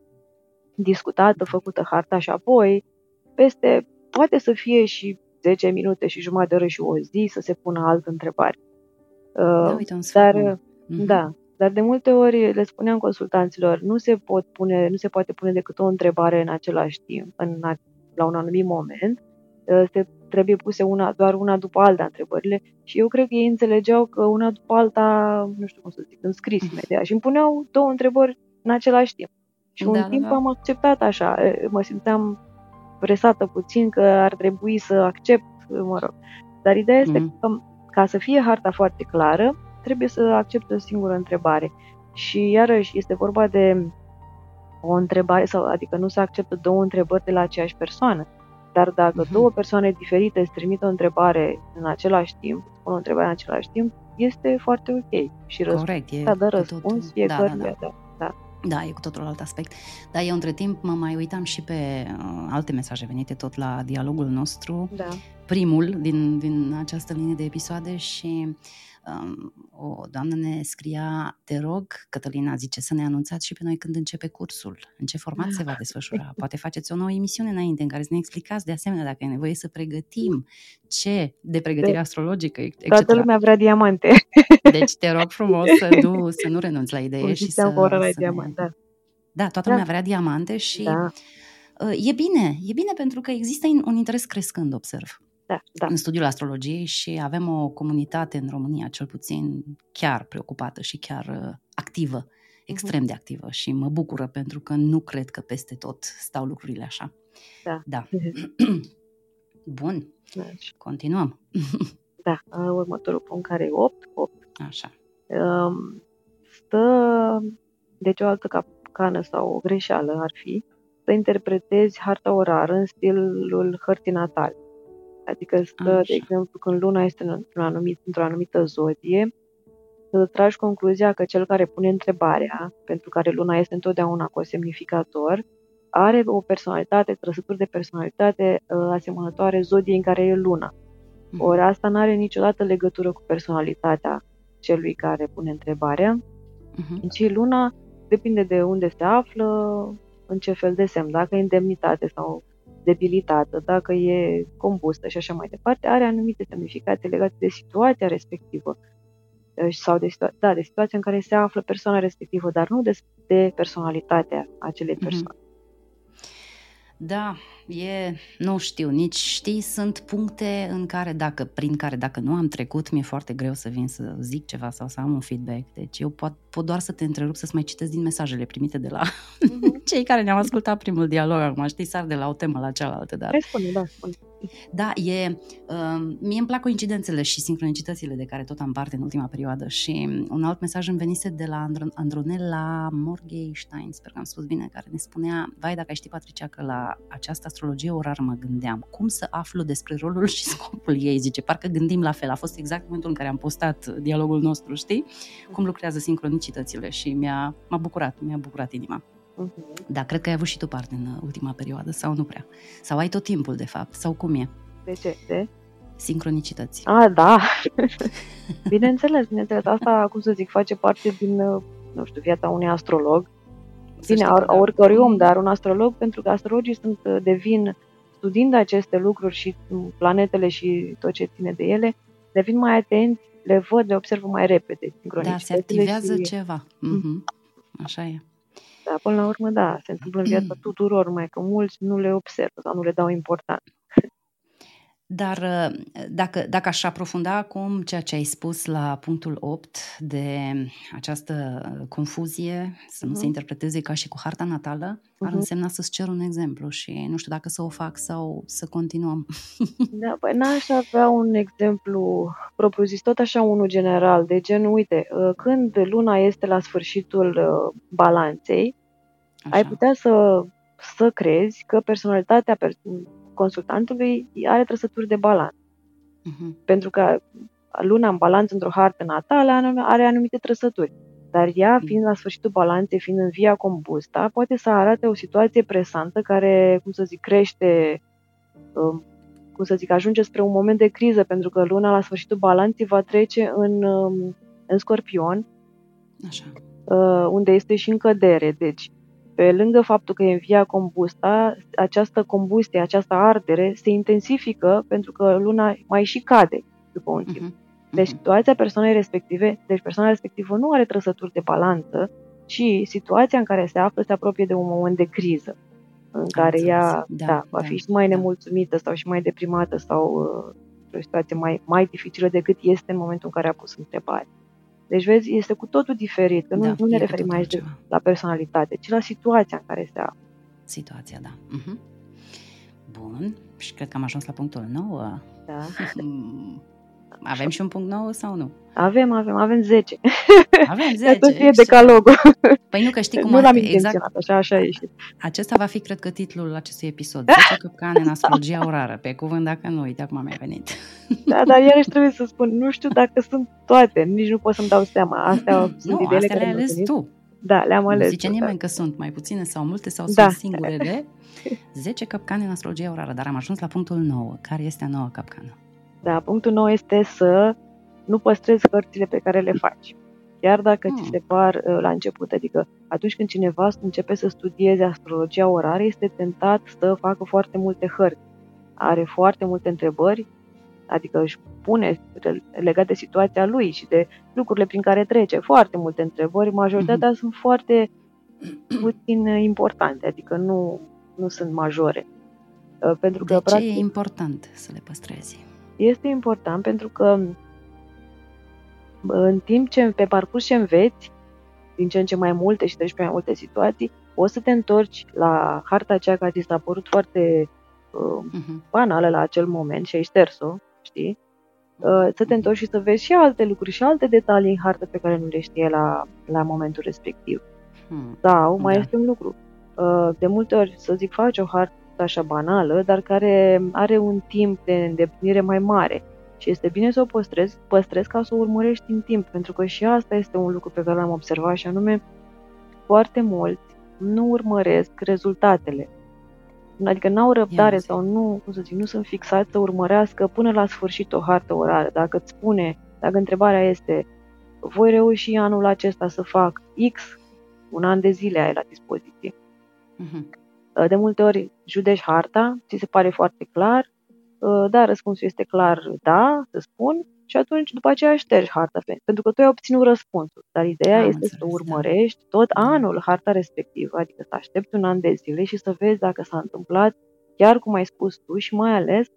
discutată, făcută harta și apoi, peste, poate să fie și 10 minute și jumătate de oră și o zi să se pună altă întrebare. Da, uite, un dar, mm-hmm. da, dar de multe ori le spuneam consultanților, nu se, pot pune, nu se poate pune decât o întrebare în același timp, în, la un anumit moment. Uh, se trebuie puse una, doar una după alta întrebările și eu cred că ei înțelegeau că una după alta, nu știu cum să zic, în scris imediat și îmi puneau două întrebări în același timp. Și da, un da, timp da. am acceptat așa, mă simțeam presată puțin că ar trebui să accept, mă rog. Dar ideea este mm. că ca să fie harta foarte clară, trebuie să accepte o singură întrebare. Și iarăși este vorba de o întrebare, sau adică nu se acceptă două întrebări de la aceeași persoană. Dar dacă uh-huh. două persoane diferite îți trimit o întrebare în același timp, spun o întrebare în același timp, este foarte ok. Și Corect, e dă răspuns fiecare. Da, da, da. da. Da, e cu totul alt aspect. Dar eu între timp mă mai uitam și pe uh, alte mesaje venite tot la dialogul nostru. Da. Primul din, din această linie de episoade și um, o doamnă ne scria, te rog, Cătălina zice să ne anunțați și pe noi când începe cursul, în ce format se va desfășura. Poate faceți o nouă emisiune înainte în care să ne explicați de asemenea dacă e nevoie să pregătim ce de pregătire de, astrologică, etc. Toată lumea vrea diamante. Deci te rog frumos să nu, să nu renunți la idee și să, la să diamant, ne... da. Da, toată da. lumea vrea diamante și da. Uh, e bine, e bine pentru că există un interes crescând, observ da, da. în studiul astrologiei și avem o comunitate în România, cel puțin chiar preocupată și chiar uh, activă, extrem uh-huh. de activă și mă bucură pentru că nu cred că peste tot stau lucrurile așa. Da. da. Bun. Deci. Continuăm. da, următorul punct care e 8. 8. Așa. Um, stă, deci o altă capcană sau o greșeală ar fi, să interpretezi harta orară în stilul hărții natale. Adică stă, Așa. de exemplu, când luna este într-o, anumit, într-o anumită zodie, să tragi concluzia că cel care pune întrebarea, pentru care luna este întotdeauna cu semnificator, are o personalitate, trăsături de personalitate uh, asemănătoare zodiei în care e luna. Mhm. Ori asta nu are niciodată legătură cu personalitatea celui care pune întrebarea, uh-huh. ci luna depinde de unde se află, în ce fel de semn, dacă e indemnitate sau debilitată, dacă e combustă și așa mai departe, are anumite semnificații legate de situația respectivă uh, sau de, situa- da, de situația în care se află persoana respectivă, dar nu de, de personalitatea acelei mhm. persoane. Mm-hmm. Da, e, nu știu, nici știi, sunt puncte în care dacă, prin care dacă nu am trecut, mi-e foarte greu să vin să zic ceva sau să am un feedback. Deci eu pot, pot doar să te întrerup să-ți mai citesc din mesajele primite de la mm-hmm. cei care ne-au ascultat primul dialog. Acum știi, sar de la o temă la cealaltă. Dar... Spune, da, spune. Da, e, uh, mie îmi plac coincidențele și sincronicitățile de care tot am parte în ultima perioadă și un alt mesaj îmi venise de la Andronella Morgenstein, sper că am spus bine, care ne spunea, vai, dacă ai ști, Patricia, că la această astrologie orară mă gândeam, cum să aflu despre rolul și scopul ei, zice, parcă gândim la fel, a fost exact momentul în care am postat dialogul nostru, știi, cum lucrează sincronicitățile și mi-a, m-a bucurat, mi-a bucurat inima. Uh-huh. Da, cred că ai avut și tu parte în ultima perioadă, sau nu prea? Sau ai tot timpul, de fapt, sau cum e? De ce? De? Sincronicități. Ah, da! bineînțeles, bineînțeles. Asta, cum să zic, face parte din, nu știu, viața unui astrolog. Bine, a, a oricărui om, dar un astrolog, pentru că astrologii sunt, devin, studiind aceste lucruri și planetele și tot ce ține de ele, devin mai atenți, le văd, le observă mai repede. Da, se activează și... ceva. Mm-hmm. Așa e. Da, până la urmă, da, se întâmplă în viața tuturor, mai că mulți nu le observă sau nu le dau importanță. Dar uh, dacă, dacă aș aprofunda acum ceea ce ai spus la punctul 8 de această confuzie, să nu uh-huh. se interpreteze ca și cu harta natală, uh-huh. ar însemna să-ți cer un exemplu și nu știu dacă să o fac sau să continuăm. Da, păi n-aș avea un exemplu propriu-zis, tot așa unul general, de gen, uite, uh, când luna este la sfârșitul uh, balanței, așa. ai putea să, să crezi că personalitatea consultantului are trăsături de balans. Uh-huh. Pentru că luna în balans într-o hartă natală are anumite trăsături. Dar ea, mhm. fiind la sfârșitul balanței, fiind în via combusta, poate să arate o situație presantă care, cum să zic, crește, um, cum să zic, ajunge spre un moment de criză, pentru că luna la sfârșitul balanței va trece în, um, în scorpion, Așa. Uh, unde este și în cădere. Deci, pe lângă faptul că e în via combusta, această combustie, această ardere se intensifică pentru că luna mai și cade după un timp. Uh-huh. Deci situația persoanei respective, deci persoana respectivă nu are trăsături de balanță, ci situația în care se află se apropie de un moment de criză, în care ea da, da, va da, fi și mai da. nemulțumită sau și mai deprimată sau uh, o situație mai, mai dificilă decât este în momentul în care a pus întrebare. Deci, vezi, este cu totul diferit, că nu, da, nu ne referim aici de, la personalitate, ci la situația în care se află. Situația, da. Uh-huh. Bun, și cred că am ajuns la punctul 9. Da. Avem și un punct nou sau nu? Avem, avem, avem 10. Avem 10. Tot fie decalogul. Păi nu, că știi cum Nu l-am exact. așa, așa ești. Acesta va fi, cred că, titlul acestui episod. 10 căpcane în astrologia orară. Pe cuvânt, dacă nu, uite, acum mi-a venit. Da, dar iarăși trebuie să spun, nu știu dacă sunt toate, nici nu pot să-mi dau seama. Astea nu, sunt ideile astea care le-ai ales tu. Da, le-am ales. Zice nimeni da. că sunt mai puține sau multe sau da. sunt singurele. 10 capcane în astrologia orară, dar am ajuns la punctul 9. Care este a noua capcană? Da, punctul nou este să nu păstrezi hărțile pe care le faci. Chiar dacă hmm. ți se par uh, la început, adică atunci când cineva începe să studieze astrologia orară, este tentat să facă foarte multe hărți. Are foarte multe întrebări, adică își pune legat de situația lui și de lucrurile prin care trece, foarte multe întrebări, majoritatea hmm. sunt foarte puțin importante, adică nu, nu sunt majore. Uh, pentru că, de ce practic, e important să le păstrezi? Este important pentru că în timp ce pe parcurs ce înveți, din ce în ce mai multe și treci pe mai multe situații, o să te întorci la harta aceea care ți s-a părut foarte uh, uh-huh. banală la acel moment și ai șters-o, știi? Uh, să te întorci și să vezi și alte lucruri și alte detalii în hartă pe care nu le știe la, la momentul respectiv. Hmm. Sau mai da. este un lucru. Uh, de multe ori, să zic, faci o hartă așa banală, dar care are un timp de îndeplinire mai mare. Și este bine să o păstrezi, păstrezi ca să o urmărești în timp, pentru că și asta este un lucru pe care l-am observat și anume foarte mulți nu urmăresc rezultatele. Adică n-au răbdare sau nu, cum să zic, nu sunt fixați să urmărească până la sfârșit o hartă orară. Dacă îți spune, dacă întrebarea este voi reuși anul acesta să fac X, un an de zile ai la dispoziție. Uh-huh Uh, de multe ori judeci harta, ți se pare foarte clar, uh, da, răspunsul este clar, da, să spun, și atunci după aceea ștergi harta, pentru că tu ai obținut răspunsul. Dar ideea Am este înțeles, să da. urmărești da. tot anul harta respectivă, adică să aștepți un an de zile și să vezi dacă s-a întâmplat chiar cum ai spus tu și mai ales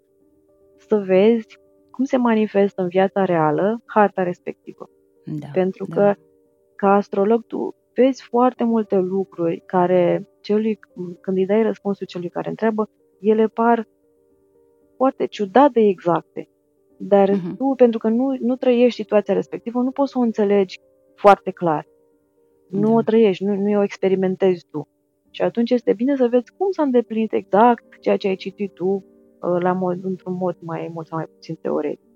să vezi cum se manifestă în viața reală harta respectivă. Da, pentru da. că ca astrolog tu vezi foarte multe lucruri care celui, când îi dai răspunsul celui care întreabă, ele par foarte ciudat de exacte. Dar uh-huh. tu, pentru că nu, nu trăiești situația respectivă, nu poți să o înțelegi foarte clar. Nu da. o trăiești, nu, nu o experimentezi tu. Și atunci este bine să vezi cum s-a îndeplinit exact ceea ce ai citit tu uh, la mod, într-un mod mai mult sau mai puțin teoretic.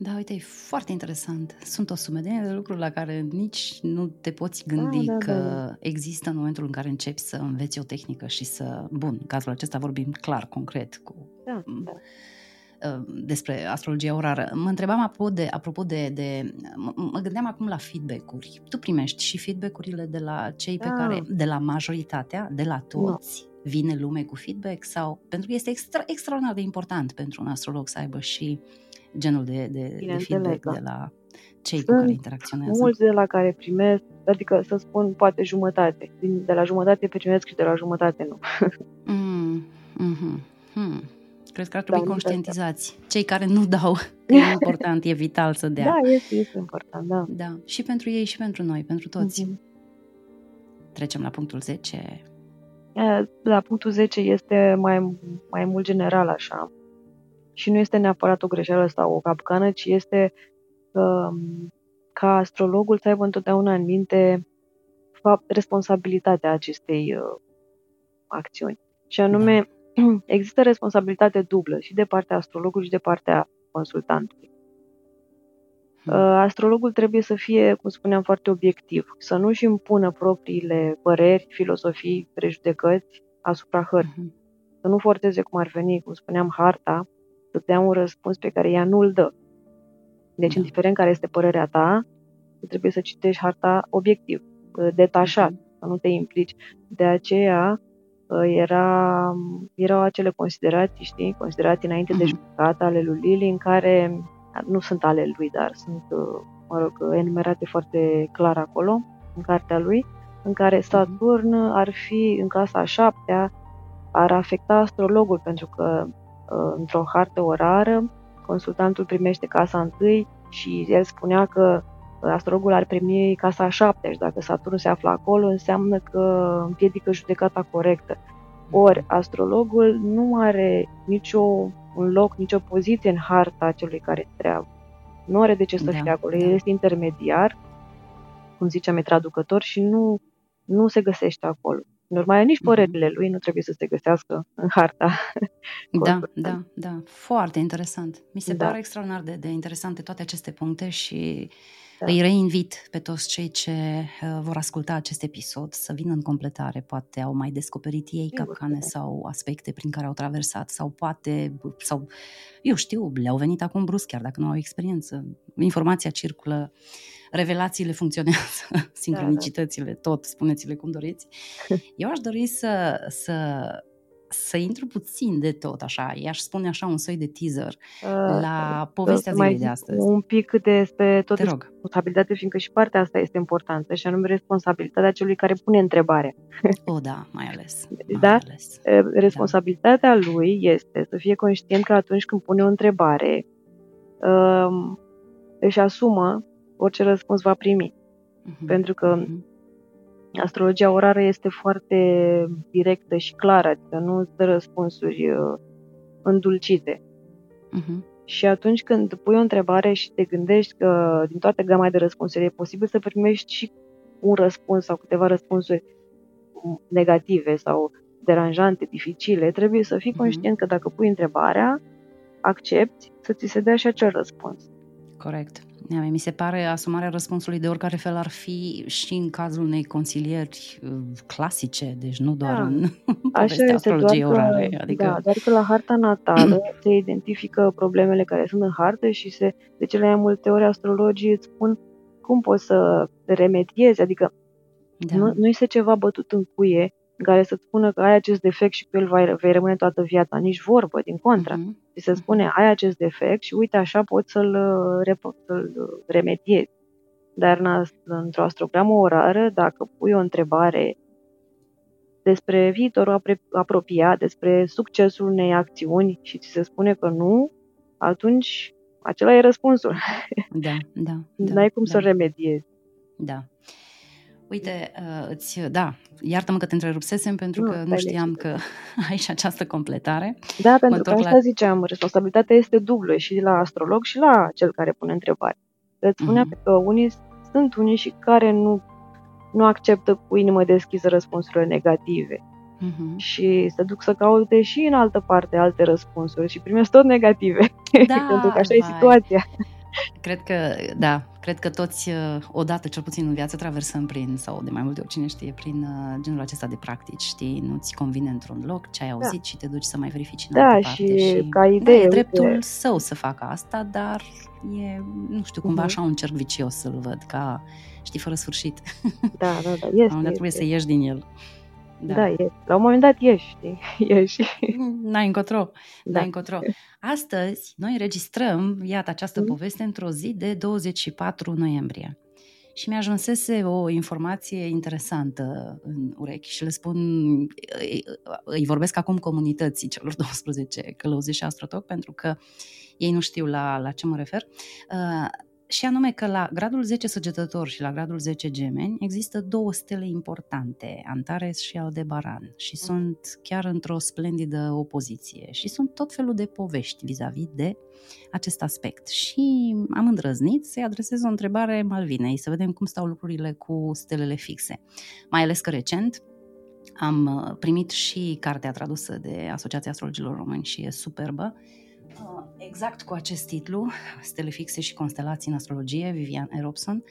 Da, uite, e foarte interesant. Sunt o sumedenie de lucruri la care nici nu te poți gândi da, da, că da. există în momentul în care începi să înveți o tehnică și să... Bun, în cazul acesta vorbim clar, concret, cu da, da. Uh, despre astrologia orară. Mă întrebam apropo de, apropo de, de mă gândeam acum la feedback-uri. Tu primești și feedback-urile de la cei da. pe care, de la majoritatea, de la toți? No. Vine lume cu feedback sau pentru că este extra, extraordinar de important pentru un astrolog să aibă și genul de, de, de feedback da. de la cei Sunt cu care interacționează. mulți de la care primesc, adică să spun poate jumătate. Din, de la jumătate primesc și de la jumătate nu. mm, mm-hmm. hmm. Cred că ar trebui da, conștientizați. Cei care nu dau, că e important, e vital să dea. Da, este, este important, da. Da, și pentru ei și pentru noi, pentru toți. Mm-hmm. Trecem la punctul 10. La punctul 10 este mai, mai mult general așa. Și nu este neapărat o greșeală sau o capcană, ci este um, ca astrologul să aibă întotdeauna în minte fapt, responsabilitatea acestei uh, acțiuni. Și anume, da există responsabilitate dublă și de partea astrologului și de partea consultantului. Hmm. Uh, astrologul trebuie să fie, cum spuneam, foarte obiectiv, să nu-și impună propriile păreri, filosofii, prejudecăți asupra hărții. Hmm. Să nu forțeze cum ar veni, cum spuneam, harta, să dea un răspuns pe care ea nu-l dă. Deci, da. indiferent care este părerea ta, trebuie să citești harta obiectiv, uh, detașat, hmm. să nu te implici. De aceea, era, erau acele considerații, știi, considerații înainte de mhm. judecată ale lui Lili, în care nu sunt ale lui, dar sunt, mă rog, enumerate foarte clar acolo, în cartea lui, în care mhm. Saturn ar fi în casa a șaptea, ar afecta astrologul, pentru că într-o hartă orară, consultantul primește casa întâi și el spunea că astrologul ar primi casa a șaptea și dacă Saturn se află acolo, înseamnă că împiedică judecata corectă. Ori astrologul nu are nicio un loc, nicio poziție în harta celui care treabă. Nu are de ce să da, fie acolo. Da. El este intermediar, cum ziceam, e traducător și nu, nu se găsește acolo. Normal, nici mhm. părerile lui nu trebuie să se găsească în harta. Da, da, da. Foarte interesant. Mi se da. pare extraordinar de, de interesante toate aceste puncte și da. Îi reinvit pe toți cei ce uh, vor asculta acest episod să vină în completare. Poate au mai descoperit ei capcane sau aspecte prin care au traversat sau poate, sau eu știu, le-au venit acum brusc chiar dacă nu au experiență. Informația circulă, revelațiile funcționează, sincronicitățile, tot, spuneți-le cum doriți. Eu aș dori să, să să intru puțin de tot, așa, i-aș spune așa un soi de teaser uh, la povestea zilei de astăzi. Un pic despre tot responsabilitate, fiindcă și partea asta este importantă, și anume responsabilitatea celui care pune întrebarea. O, oh, da, mai ales. Mai da? Ales. Responsabilitatea da. lui este să fie conștient că atunci când pune o întrebare, um, își asumă orice răspuns va primi. Uh-huh. Pentru că uh-huh astrologia orară este foarte directă și clară, adică nu dă răspunsuri uh, îndulcite. Uh-huh. Și atunci când pui o întrebare și te gândești că din toată gama de răspunsuri e posibil să primești și un răspuns sau câteva răspunsuri negative sau deranjante, dificile, trebuie să fii uh-huh. conștient că dacă pui întrebarea, accepti să ți se dea și acel răspuns. Corect. Mi se pare asumarea răspunsului de oricare fel ar fi și în cazul unei consilieri uh, clasice, deci nu doar da. în povestea astrologiei orare. Adică... Da, doar că la harta natală se identifică problemele care sunt în hartă și se, de cele mai multe ori astrologii îți spun cum poți să remediezi, adică da. nu, nu este ceva bătut în cuie în care să-ți spună că ai acest defect și cu el vei, vei rămâne toată viața. Nici vorbă, din contra. Uh-huh. Și se spune, ai acest defect și uite așa poți să-l, să-l remediezi. Dar într-o astrogramă orară, dacă pui o întrebare despre viitorul apropiat, despre succesul unei acțiuni și ți se spune că nu, atunci acela e răspunsul. Da, da. da N-ai cum da. să remediezi. Da. Uite, uh, îți, da, iartă-mă că te întrerupsesem pentru nu, că nu știam că ai și această completare. Da, pentru că asta la... ziceam, responsabilitatea este dublă și la astrolog și la cel care pune întrebare. Îți spunea uh-huh. că unii sunt unii și care nu, nu acceptă cu inimă deschisă răspunsurile negative. Uh-huh. Și se duc să caute și în altă parte alte răspunsuri și primesc tot negative. Da, pentru că așa vai. e situația. Cred că, da, cred că toți, uh, odată cel puțin în viață, traversăm prin, sau de mai multe ori cine știe, prin uh, genul acesta de practici, știi? Nu-ți convine într-un loc ce ai da. auzit da. și te duci să mai verifici în da, altă parte. Și, și ca idee, da, e dreptul uite. său să facă asta, dar e, nu știu, cumva uh-huh. așa un cerc vicios să-l văd, ca, știi, fără sfârșit. Da, da, da, este. La trebuie să ieși din el. Da. da, e. La un moment dat ieși, știi? ieși. N-ai încotro. Da. N-ai încotro. Astăzi, noi înregistrăm, iată, această mm. poveste într-o zi de 24 noiembrie. Și mi-ajunsese o informație interesantă în urechi și le spun, îi, îi vorbesc acum comunității celor 12 călăuzi și astrotoc, pentru că ei nu știu la, la ce mă refer. Uh, și anume că la gradul 10 săgetător și la gradul 10 gemeni există două stele importante, Antares și Aldebaran, și mm. sunt chiar într-o splendidă opoziție și sunt tot felul de povești vis-a-vis de acest aspect. Și am îndrăznit să-i adresez o întrebare Malvinei, să vedem cum stau lucrurile cu stelele fixe. Mai ales că recent am uh, primit și cartea tradusă de Asociația Astrologilor Români și e superbă, Uh, exact cu acest titlu, Stele fixe și constelații în astrologie, Vivian Eropson,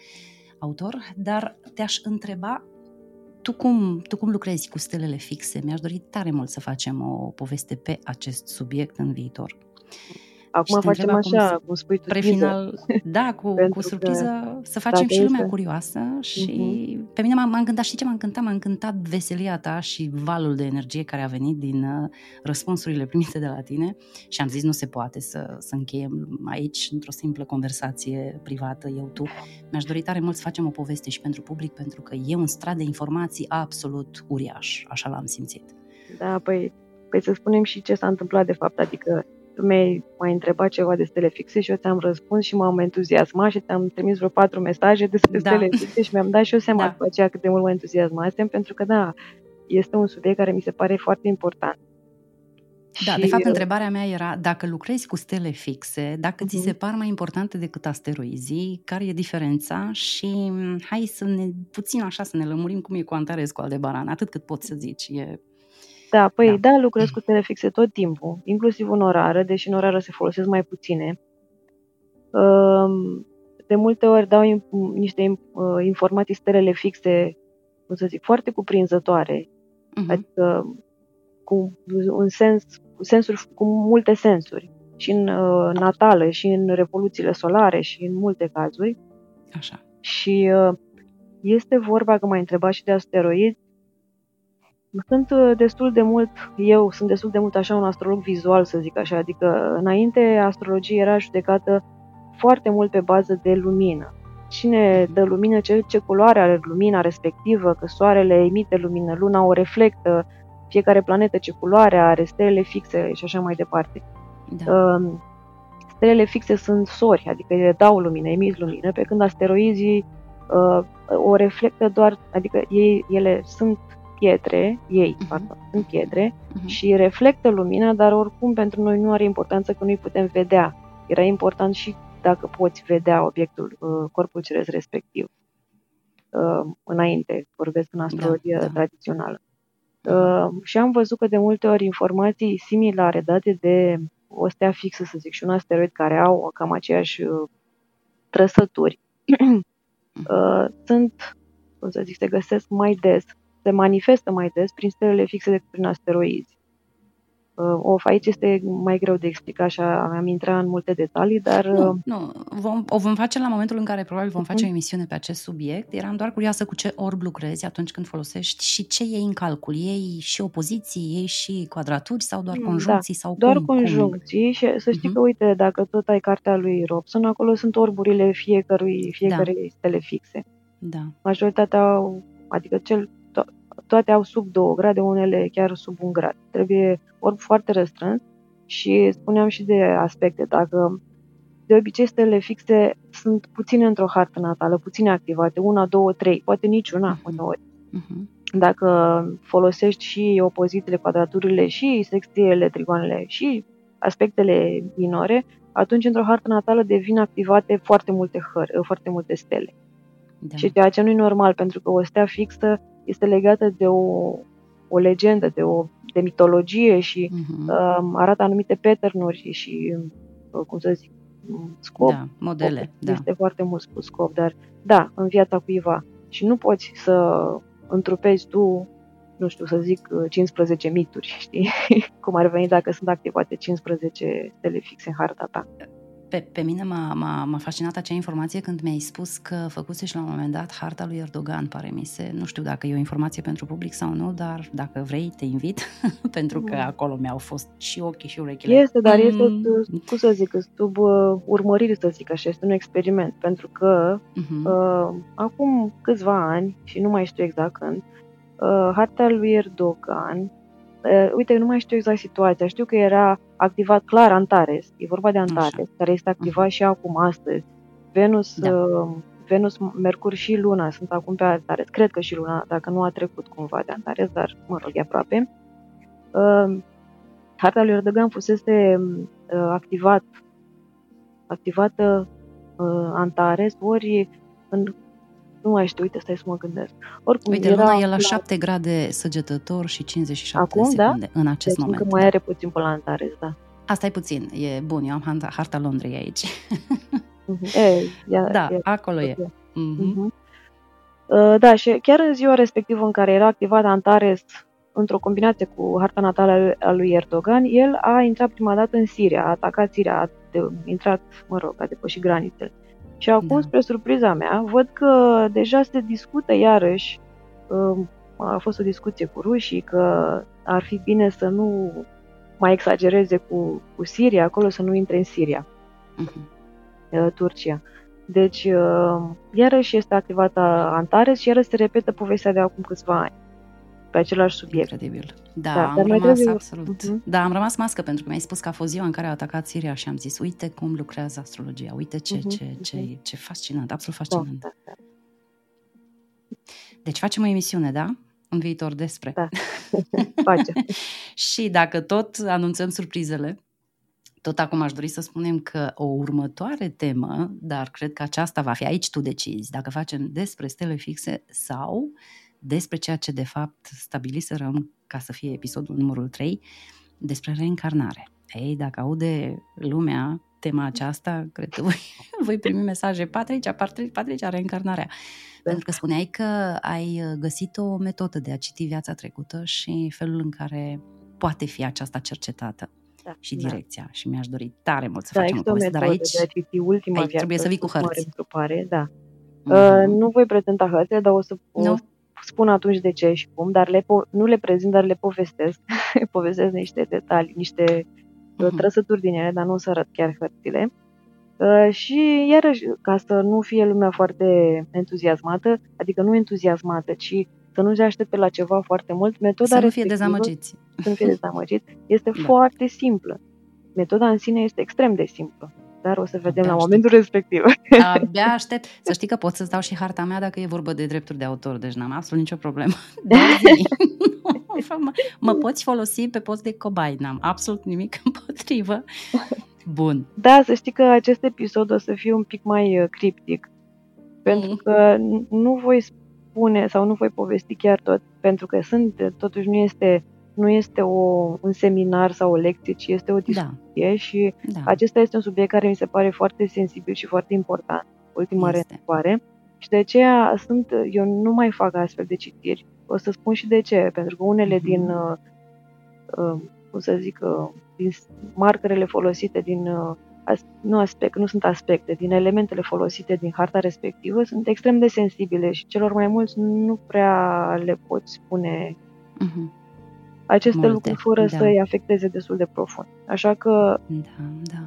autor, dar te-aș întreba tu cum, tu cum lucrezi cu stelele fixe? Mi-aș dori tare mult să facem o poveste pe acest subiect în viitor. Acum facem așa, cum, cum spui tu, prefinal, da, cu, cu surpriză, să facem și lumea este. curioasă și uh-huh. pe mine m-a, m-a încântat, știi ce m-a încântat? M-a încântat veselia ta și valul de energie care a venit din uh, răspunsurile primite de la tine și am zis nu se poate să, să încheiem aici într-o simplă conversație privată, eu, tu. Mi-aș dori tare mult să facem o poveste și pentru public, pentru că e un strat de informații absolut uriaș, așa l-am simțit. Da, păi, păi să spunem și ce s-a întâmplat de fapt, adică tu mi-ai mai întrebat ceva de stele fixe și eu ți-am răspuns și m-am entuziasmat și ți-am trimis vreo patru mesaje despre da. stele fixe și mi-am dat și eu seama da. după aceea cât de mult mă entuziasmasem, pentru că, da, este un subiect care mi se pare foarte important. Da, și... de fapt, întrebarea mea era dacă lucrezi cu stele fixe, dacă uh-huh. ți se mhm. par mai importante decât asteroizii, care e diferența și hai să ne, puțin așa, să ne lămurim cum e cu Antares cu Aldebaran, atât cât poți să zici. E da, păi da, da lucrez cu stele fixe tot timpul, inclusiv în orară, deși în orară se folosesc mai puține. De multe ori dau niște uh, informații stelele fixe, cum să zic, foarte cuprinzătoare, uh-huh. adică cu un sens, cu sensuri, cu multe sensuri, și în uh, natale, și în revoluțiile solare, și în multe cazuri. Așa. Și uh, este vorba, că m-ai întrebat și de asteroizi, sunt uh, destul de mult, eu sunt destul de mult așa un astrolog vizual, să zic așa, adică înainte astrologia era judecată foarte mult pe bază de lumină. Cine dă lumină, ce, ce culoare are lumina respectivă, că soarele emite lumină, luna o reflectă, fiecare planetă ce culoare are, stelele fixe și așa mai departe. Da. Um, stelele fixe sunt sori, adică ele dau lumină, emit lumină, pe când asteroizii uh, o reflectă doar, adică ei, ele sunt pietre, ei, uh-huh. pardon, sunt pietre uh-huh. și reflectă lumina, dar oricum pentru noi nu are importanță că nu-i putem vedea. Era important și dacă poți vedea obiectul, uh, corpul ceresc respectiv. Uh, înainte, vorbesc în astrologia da, da. tradițională. Uh, și am văzut că de multe ori informații similare date de o stea fixă, să zic, și un asteroid care au cam aceeași trăsături, sunt, cum să zic, se găsesc mai des se manifestă mai des prin stelele fixe decât prin asteroizi. Of, aici este mai greu de explicat și am intrat în multe detalii, dar... Nu, nu. Vom, o vom face la momentul în care probabil vom face o emisiune pe acest subiect. Eram doar curioasă cu ce orb lucrezi atunci când folosești și ce iei în calcul. Ei și opoziții, ei și quadraturi sau doar mm, conjuncții? Da, sau doar cum, conjuncții cum? și să știi uh-huh. că, uite, dacă tot ai cartea lui Robson, acolo sunt orburile fiecărui, fiecare da. stele fixe. Da. Majoritatea au, adică cel toate au sub 2 grade, unele chiar sub 1 grad. Trebuie orb foarte restrâns și spuneam și de aspecte. Dacă de obicei stele fixe sunt puține într-o hartă natală, puține activate, una, două, trei, poate niciuna uh-huh. uneori. Uh-huh. Dacă folosești și opozițiile, quadraturile și sextiele, trigoanele și aspectele minore, atunci într-o hartă natală devin activate foarte multe hări, foarte multe stele. Da. Și ceea ce nu e normal, pentru că o stea fixă este legată de o, o legendă, de o de mitologie și uh-huh. uh, arată anumite pattern și, și uh, cum să zic, scop. Da, modele. Scop. Da. Este foarte mult spus scop, dar da, în viața cuiva. Și nu poți să întrupezi tu, nu știu, să zic 15 mituri, știi? Cum ar veni dacă sunt activate 15 stele fixe în harta ta. Pe, pe mine m-a, m-a, m-a fascinat acea informație când mi-ai spus că făcuse și la un moment dat harta lui Erdogan, pare mi se. Nu știu dacă e o informație pentru public sau nu, dar dacă vrei, te invit, pentru că mm. acolo mi-au fost și ochii și urechile. Este, dar este, mm. cum să zic, sub uh, urmărire, să zic așa, este un experiment, pentru că mm-hmm. uh, acum câțiva ani, și nu mai știu exact când, uh, harta lui Erdogan Uh, uite, nu mai știu exact situația. Știu că era activat clar Antares. E vorba de Antares, Așa. care este activat uh-huh. și acum, astăzi. Venus, da. uh, Venus, Mercur și Luna sunt acum pe Antares. Cred că și Luna, dacă nu a trecut cumva de Antares, dar, mă rog, e aproape. Uh, harta lui Erdogan fusese uh, activat, activată uh, Antares, ori în nu mai știu, uite, stai să mă gândesc. Oricum, uite, era luna e la 7 grade săgetător și 57 Acum, de da? secunde da? în acest deci moment. Acum mai da. are puțin pe la Antares, da. Asta e puțin, e bun, eu am harta Londrei aici. Uh-huh. E, ia, da, e, acolo e. Uh-huh. Uh-huh. Uh, da, și chiar în ziua respectivă în care era activat Antares într-o combinație cu harta natală a lui Erdogan, el a intrat prima dată în Siria, a atacat Siria, a de, intrat, mă rog, a depășit granițele. Și acum, da. spre surpriza mea, văd că deja se discută iarăși, um, a fost o discuție cu rușii, că ar fi bine să nu mai exagereze cu, cu Siria, acolo să nu intre în Siria, uh-huh. Turcia. Deci, uh, iarăși este activată Antares și iarăși se repetă povestea de acum câțiva ani pe același subiect. Incredibil. Da, da am rămas trebuie... absolut. Uh-huh. Da, am rămas mască pentru că mi-ai spus că a fost ziua în care a atacat Siria și am zis, uite cum lucrează astrologia, uite ce, uh-huh. ce, ce, ce fascinant, absolut fascinant. Da, da, da. Deci facem o emisiune, da? În viitor despre. Da, face. și dacă tot anunțăm surprizele, tot acum aș dori să spunem că o următoare temă, dar cred că aceasta va fi aici tu decizi, dacă facem despre stele fixe sau despre ceea ce de fapt stabiliserăm ca să fie episodul numărul 3, despre reîncarnare. Ei, dacă aude lumea tema aceasta, cred că voi, voi primi mesaje, Patricia, Patricia, reîncarnarea. Da. Pentru că spuneai că ai găsit o metodă de a citi viața trecută și felul în care poate fi aceasta cercetată da, și da. direcția. Da. Și mi-aș dori tare mult să da, facem o poveste, dar aici, de a citi ultima aici trebuie să vii cu hărți. da. Mm-hmm. Uh, nu voi prezenta hărțile, dar o să, nu? o spun atunci de ce și cum, dar le po- nu le prezint, dar le povestesc. povestesc niște detalii, niște uh-huh. trăsături din ele, dar nu o să arăt chiar hărțile. Uh, și iarăși, ca să nu fie lumea foarte entuziasmată, adică nu entuziasmată, ci să nu se aștepte la ceva foarte mult, metoda Să nu fie dezamăgiți. Să nu fie dezamăgiți. Este da. foarte simplă. Metoda în sine este extrem de simplă dar o să vedem Abia la momentul respectiv. Abia aștept. Să știi că pot să-ți dau și harta mea dacă e vorba de drepturi de autor, deci n-am absolut nicio problemă. mă, mă poți folosi pe post de cobai, n-am absolut nimic împotrivă. Bun. Da, să știi că acest episod o să fie un pic mai uh, criptic, pentru mm. că nu voi spune sau nu voi povesti chiar tot, pentru că sunt, totuși nu este nu este o, un seminar sau o lecție, ci este o da. discuție da. și da. acesta este un subiect care mi se pare foarte sensibil și foarte important. Ultima întrebare. Și de aceea sunt, eu nu mai fac astfel de citiri. O să spun și de ce, pentru că unele mm-hmm. din uh, uh, cum să zic, uh, din markerele folosite din nu, aspect, nu sunt aspecte, din elementele folosite din harta respectivă sunt extrem de sensibile și celor mai mulți nu prea le pot spune uh-huh. Aceste Multe, lucruri fără da. să-i afecteze destul de profund. Așa că da, da.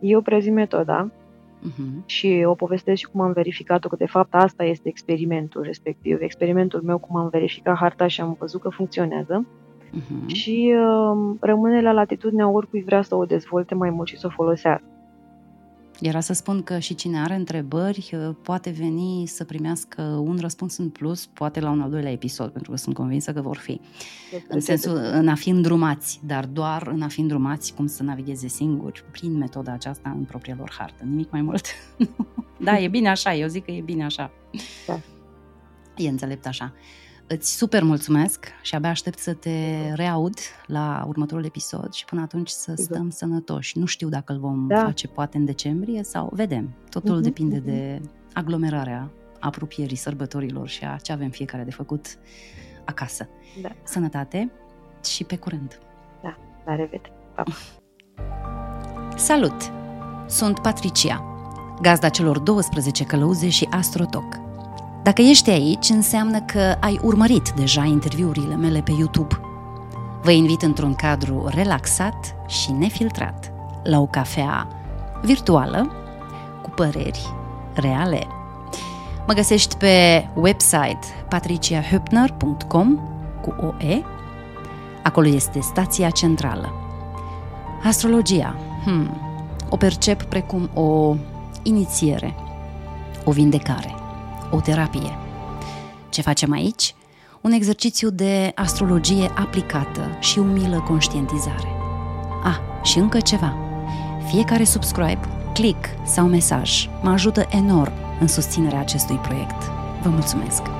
eu prezint metoda uh-huh. și o povestesc și cum am verificat-o, că de fapt asta este experimentul respectiv. Experimentul meu cum am verificat harta și am văzut că funcționează. Uh-huh. Și uh, rămâne la latitudinea oricui vrea să o dezvolte mai mult și să o folosească. Era să spun că și cine are întrebări uh, poate veni să primească un răspuns în plus, poate la un al doilea episod, pentru că sunt convinsă că vor fi. În sensul, în a fi îndrumați, dar doar în a fi îndrumați cum să navigheze singuri prin metoda aceasta în propria lor hartă. Nimic mai mult. da, e bine așa, eu zic că e bine așa. Da. E înțelept așa. Îți super mulțumesc și abia aștept să te reaud la următorul episod și până atunci să stăm sănătoși. Nu știu dacă îl vom da. face poate în decembrie sau vedem. Totul uh-huh, depinde uh-huh. de aglomerarea apropierii sărbătorilor și a ce avem fiecare de făcut acasă. Da. Sănătate și pe curând. Da, la revedere. Pa. Salut! Sunt Patricia, gazda celor 12 călăuze și Astrotoc dacă ești aici, înseamnă că ai urmărit deja interviurile mele pe YouTube. Vă invit într-un cadru relaxat și nefiltrat la o cafea virtuală cu păreri reale. Mă găsești pe website patriciahübner.com cu OE. Acolo este stația centrală. Astrologia. Hmm, o percep precum o inițiere, o vindecare o terapie. Ce facem aici? Un exercițiu de astrologie aplicată și umilă conștientizare. Ah, și încă ceva. Fiecare subscribe, click sau mesaj mă ajută enorm în susținerea acestui proiect. Vă mulțumesc!